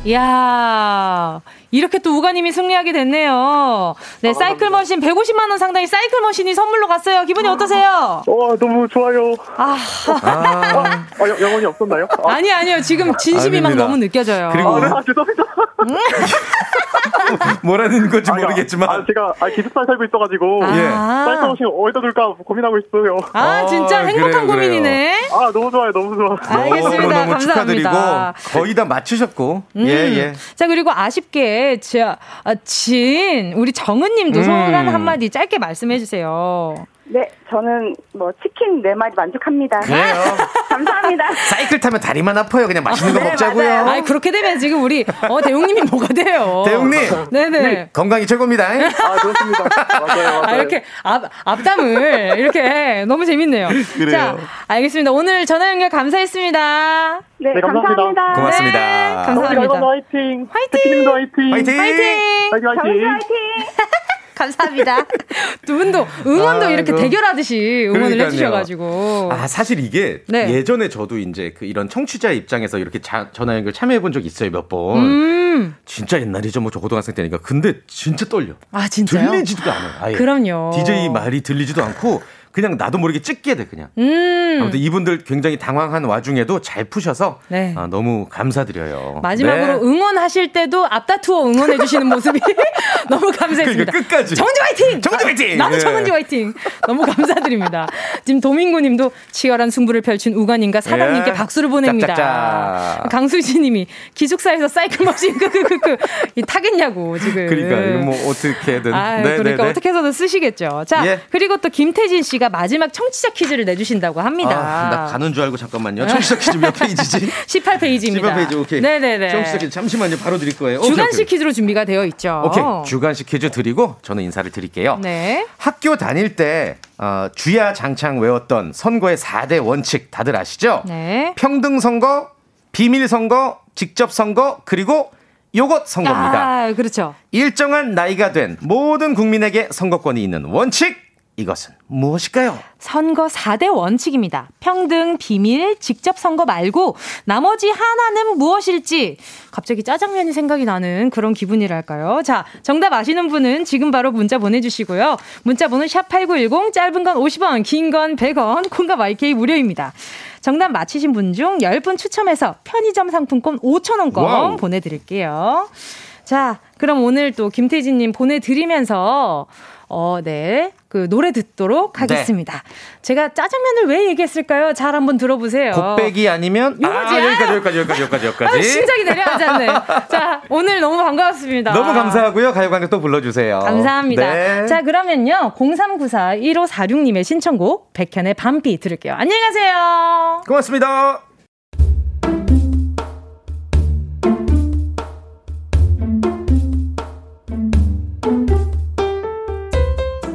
이야, 이렇게 또 우가님이 승리하게 됐네요. 네, 사이클 머신 150만 원 상당의 사이클 머신이 선물로 갔어요. 기분이 어떠세요? 와, 너무 좋아요. 아, 아, 아, 영- 영혼이 없었나요? 아, 아니, 아니요. 지금 진심이 막 아닙니다. 너무 느껴져요. 그리고 아, 죄송합니다. 뭐라는 건지 아, 모르겠지만 아, 제가 아, 기숙사에 살고 있어가지고. 아. 사이클 머신 어디다 둘까 고민하고 있어요. 아, 진짜 어, 행복한 그래요, 그래요. 고민이네. 아, 너무 좋아요, 너무 좋아. 알겠습니다. 너무 너무 축하드리고 감사합니다. 거의 다 맞추셨고 음. 예, 예. 자, 그리고 아쉽게, 자, 아, 진, 우리 정은 님도 음. 한마디 짧게 말씀해 주세요. 네, 저는 뭐 치킨 네 마리 만족합니다. 그래요. 감사합니다. 사이클 타면 다리만 아파요. 그냥 맛있는 거 네, 먹자고요. 아이, 그렇게 되면 지금 우리, 어, 대웅님이 뭐가 돼요? 대웅님. 네네. 건강이 최고입니다. 아, 그렇습니다. 맞아요, 맞아요. 아, 이렇게 앞, 앞담을 이렇게 너무 재밌네요. 그래요. 자, 알겠습니다. 오늘 전화 연결 감사했습니다. 네, 네, 감사합니다. 감사합니다. 고맙습니다. 네, 감사합니다. 갈바도 화이팅. 화이팅! 치킨님도 화이팅. 화이팅! 화이팅! 화이팅, 정수 화이팅. 화이팅! 감사합니다. 두 분도 응원도 이렇게 아이고. 대결하듯이 응원을 그러니까요. 해주셔가지고. 아, 사실 이게 네. 예전에 저도 이제 그 이런 청취자 입장에서 이렇게 자- 전화 연결 참여해 본 적 있어요, 몇 번. 음. 진짜 옛날이죠, 뭐 저 고등학생 때니까. 근데 진짜 떨려. 아, 진짜요? 들리지도 않아요. 아예. 그럼요. DJ 말이 들리지도 않고 그냥 나도 모르게 찍게 돼 그냥. 음. 아무튼 이분들 굉장히 당황한 와중에도 잘 푸셔서 네. 아, 너무 감사드려요. 마지막으로 네. 응원하실 때도 앞다투어 응원해 주시는 모습이 너무 감사했습니다. 그러니까 끝까지. 정은지 화이팅! 정은지 화이팅! 나도 네. 정은지 화이팅! 너무 감사드립니다. 지금 도민구 님도 치열한 승부를 펼친 우관님과 사장님께 예. 박수를 보냅니다. 짝짝짝. 강수지 님이 기숙사에서 사이클 머신 크크크크 이 타겠냐고 지금. 그러니까 이거 뭐 어떻게든. 아, 네, 그러니까 네, 네. 어떻게 해서든 쓰시겠죠. 자, 예. 그리고 또 김태진 씨가 마지막 청취자 퀴즈를 내주신다고 합니다. 아, 나 가는 줄 알고 잠깐만요. 청취자 퀴즈 몇 페이지지? 18페이지입니다. 18페이지 오케이. 네네네. 청취자 퀴즈 잠시만요. 바로 드릴 거예요. 주간식 오케이. 퀴즈로 준비가 되어 있죠. 오케이. 주간식 퀴즈 드리고 저는 인사를 드릴게요. 네. 학교 다닐 때 어, 주야 장창 외웠던 선거의 4대 원칙 다들 아시죠? 네. 평등 선거, 비밀 선거, 직접 선거, 그리고 요것 선거입니다. 아, 그렇죠. 일정한 나이가 된 모든 국민에게 선거권이 있는 원칙 이것은 무엇일까요? 선거 4대 원칙입니다. 평등, 비밀, 직접 선거 말고 나머지 하나는 무엇일지 갑자기 짜장면이 생각이 나는 그런 기분이랄까요? 자, 정답 아시는 분은 지금 바로 문자 보내주시고요. 문자 번호 샵8910 짧은 건 50원, 긴 건 100원, 콩과 my K 무료입니다. 정답 맞히신 분 중 10분 추첨해서 편의점 상품권 5,000원권 wow. 보내드릴게요. 자, 그럼 오늘 또 김태진님 보내드리면서, 어, 네. 그 노래 듣도록 하겠습니다. 제가 짜장면을 왜 얘기했을까요? 잘 한번 들어보세요. 곱빼기 아니면 아, 요거지? 여기까지 여기까지 여기까지 여기까지 여기까지. 아, 심장이 내려앉았네. 자, 오늘 너무 반가웠습니다. 너무 감사하고요. 가요광장 또 불러주세요. 감사합니다. 네. 자, 그러면요. 0394 1546님의 신청곡 백현의 밤비 들을게요. 안녕히 가세요. 고맙습니다.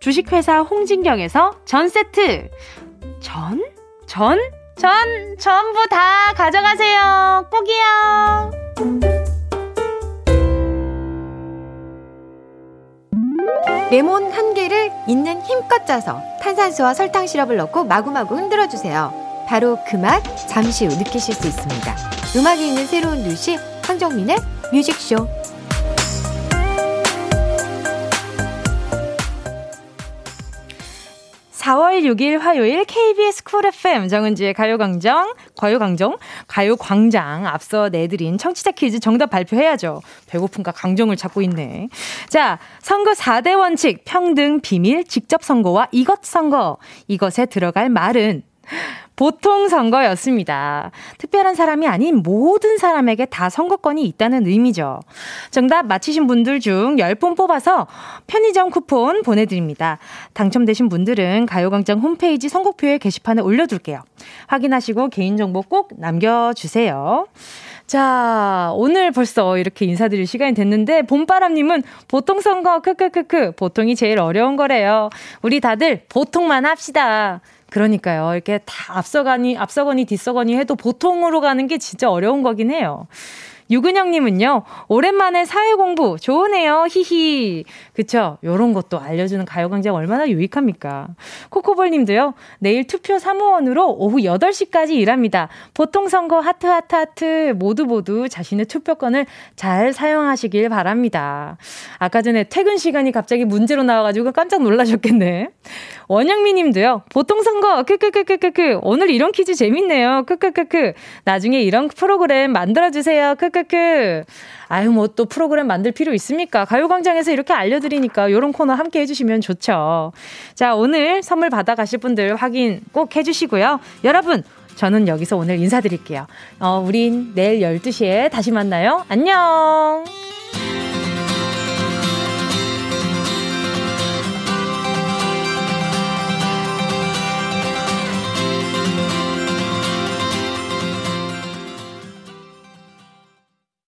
주식회사 홍진경에서 전 세트. 전? 전? 전 전부 다 가져가세요. 꼭이요. 레몬 한 개를 있는 힘껏 짜서 탄산수와 설탕 시럽을 넣고 마구마구 흔들어 주세요. 바로 그 맛 잠시 후 느끼실 수 있습니다. 음악이 있는 새로운 2시 황정민의 뮤직쇼 4월 6일 화요일 KBS 쿨 FM 정은지의 가요광장, 가요광정, 가요광장 앞서 내드린 청취자 퀴즈 정답 발표해야죠. 배고픈가 강정을 찾고 있네. 자, 선거 4대 원칙, 평등, 비밀, 직접 선거와 이것 선거. 이것에 들어갈 말은 보통 선거였습니다. 특별한 사람이 아닌 모든 사람에게 다 선거권이 있다는 의미죠. 정답 맞히신 분들 중 10분 뽑아서 편의점 쿠폰 보내드립니다. 당첨되신 분들은 가요광장 홈페이지 선곡표에 게시판에 올려둘게요. 확인하시고 개인정보 꼭 남겨주세요. 자, 오늘 벌써 이렇게 인사드릴 시간이 됐는데, 봄바람님은 보통 선거, 크크크크, 보통이 제일 어려운 거래요. 우리 다들 보통만 합시다. 그러니까요. 이렇게 다 앞서가니, 앞서거니, 뒤서거니 해도 보통으로 가는 게 진짜 어려운 거긴 해요. 유근영님은요, 오랜만에 사회 공부 좋으네요, 히히. 그쵸? 요런 것도 알려주는 가요광장 얼마나 유익합니까? 코코볼님도요, 내일 투표 사무원으로 오후 8시까지 일합니다. 보통 선거 하트, 하트, 하트. 모두 모두 자신의 투표권을 잘 사용하시길 바랍니다. 아까 전에 퇴근 시간이 갑자기 문제로 나와가지고 깜짝 놀라셨겠네. 원영미 님도요, 보통 선거, 크크크크크크. 오늘 이런 퀴즈 재밌네요. 크크크크. 나중에 이런 프로그램 만들어주세요. 크크 크. 아유, 뭐 또 프로그램 만들 필요 있습니까? 가요광장에서 이렇게 알려드리니까 이런 코너 함께 해주시면 좋죠. 자, 오늘 선물 받아가실 분들 확인 꼭 해주시고요. 여러분, 저는 여기서 오늘 인사드릴게요. 어, 우린 내일 12시에 다시 만나요. 안녕!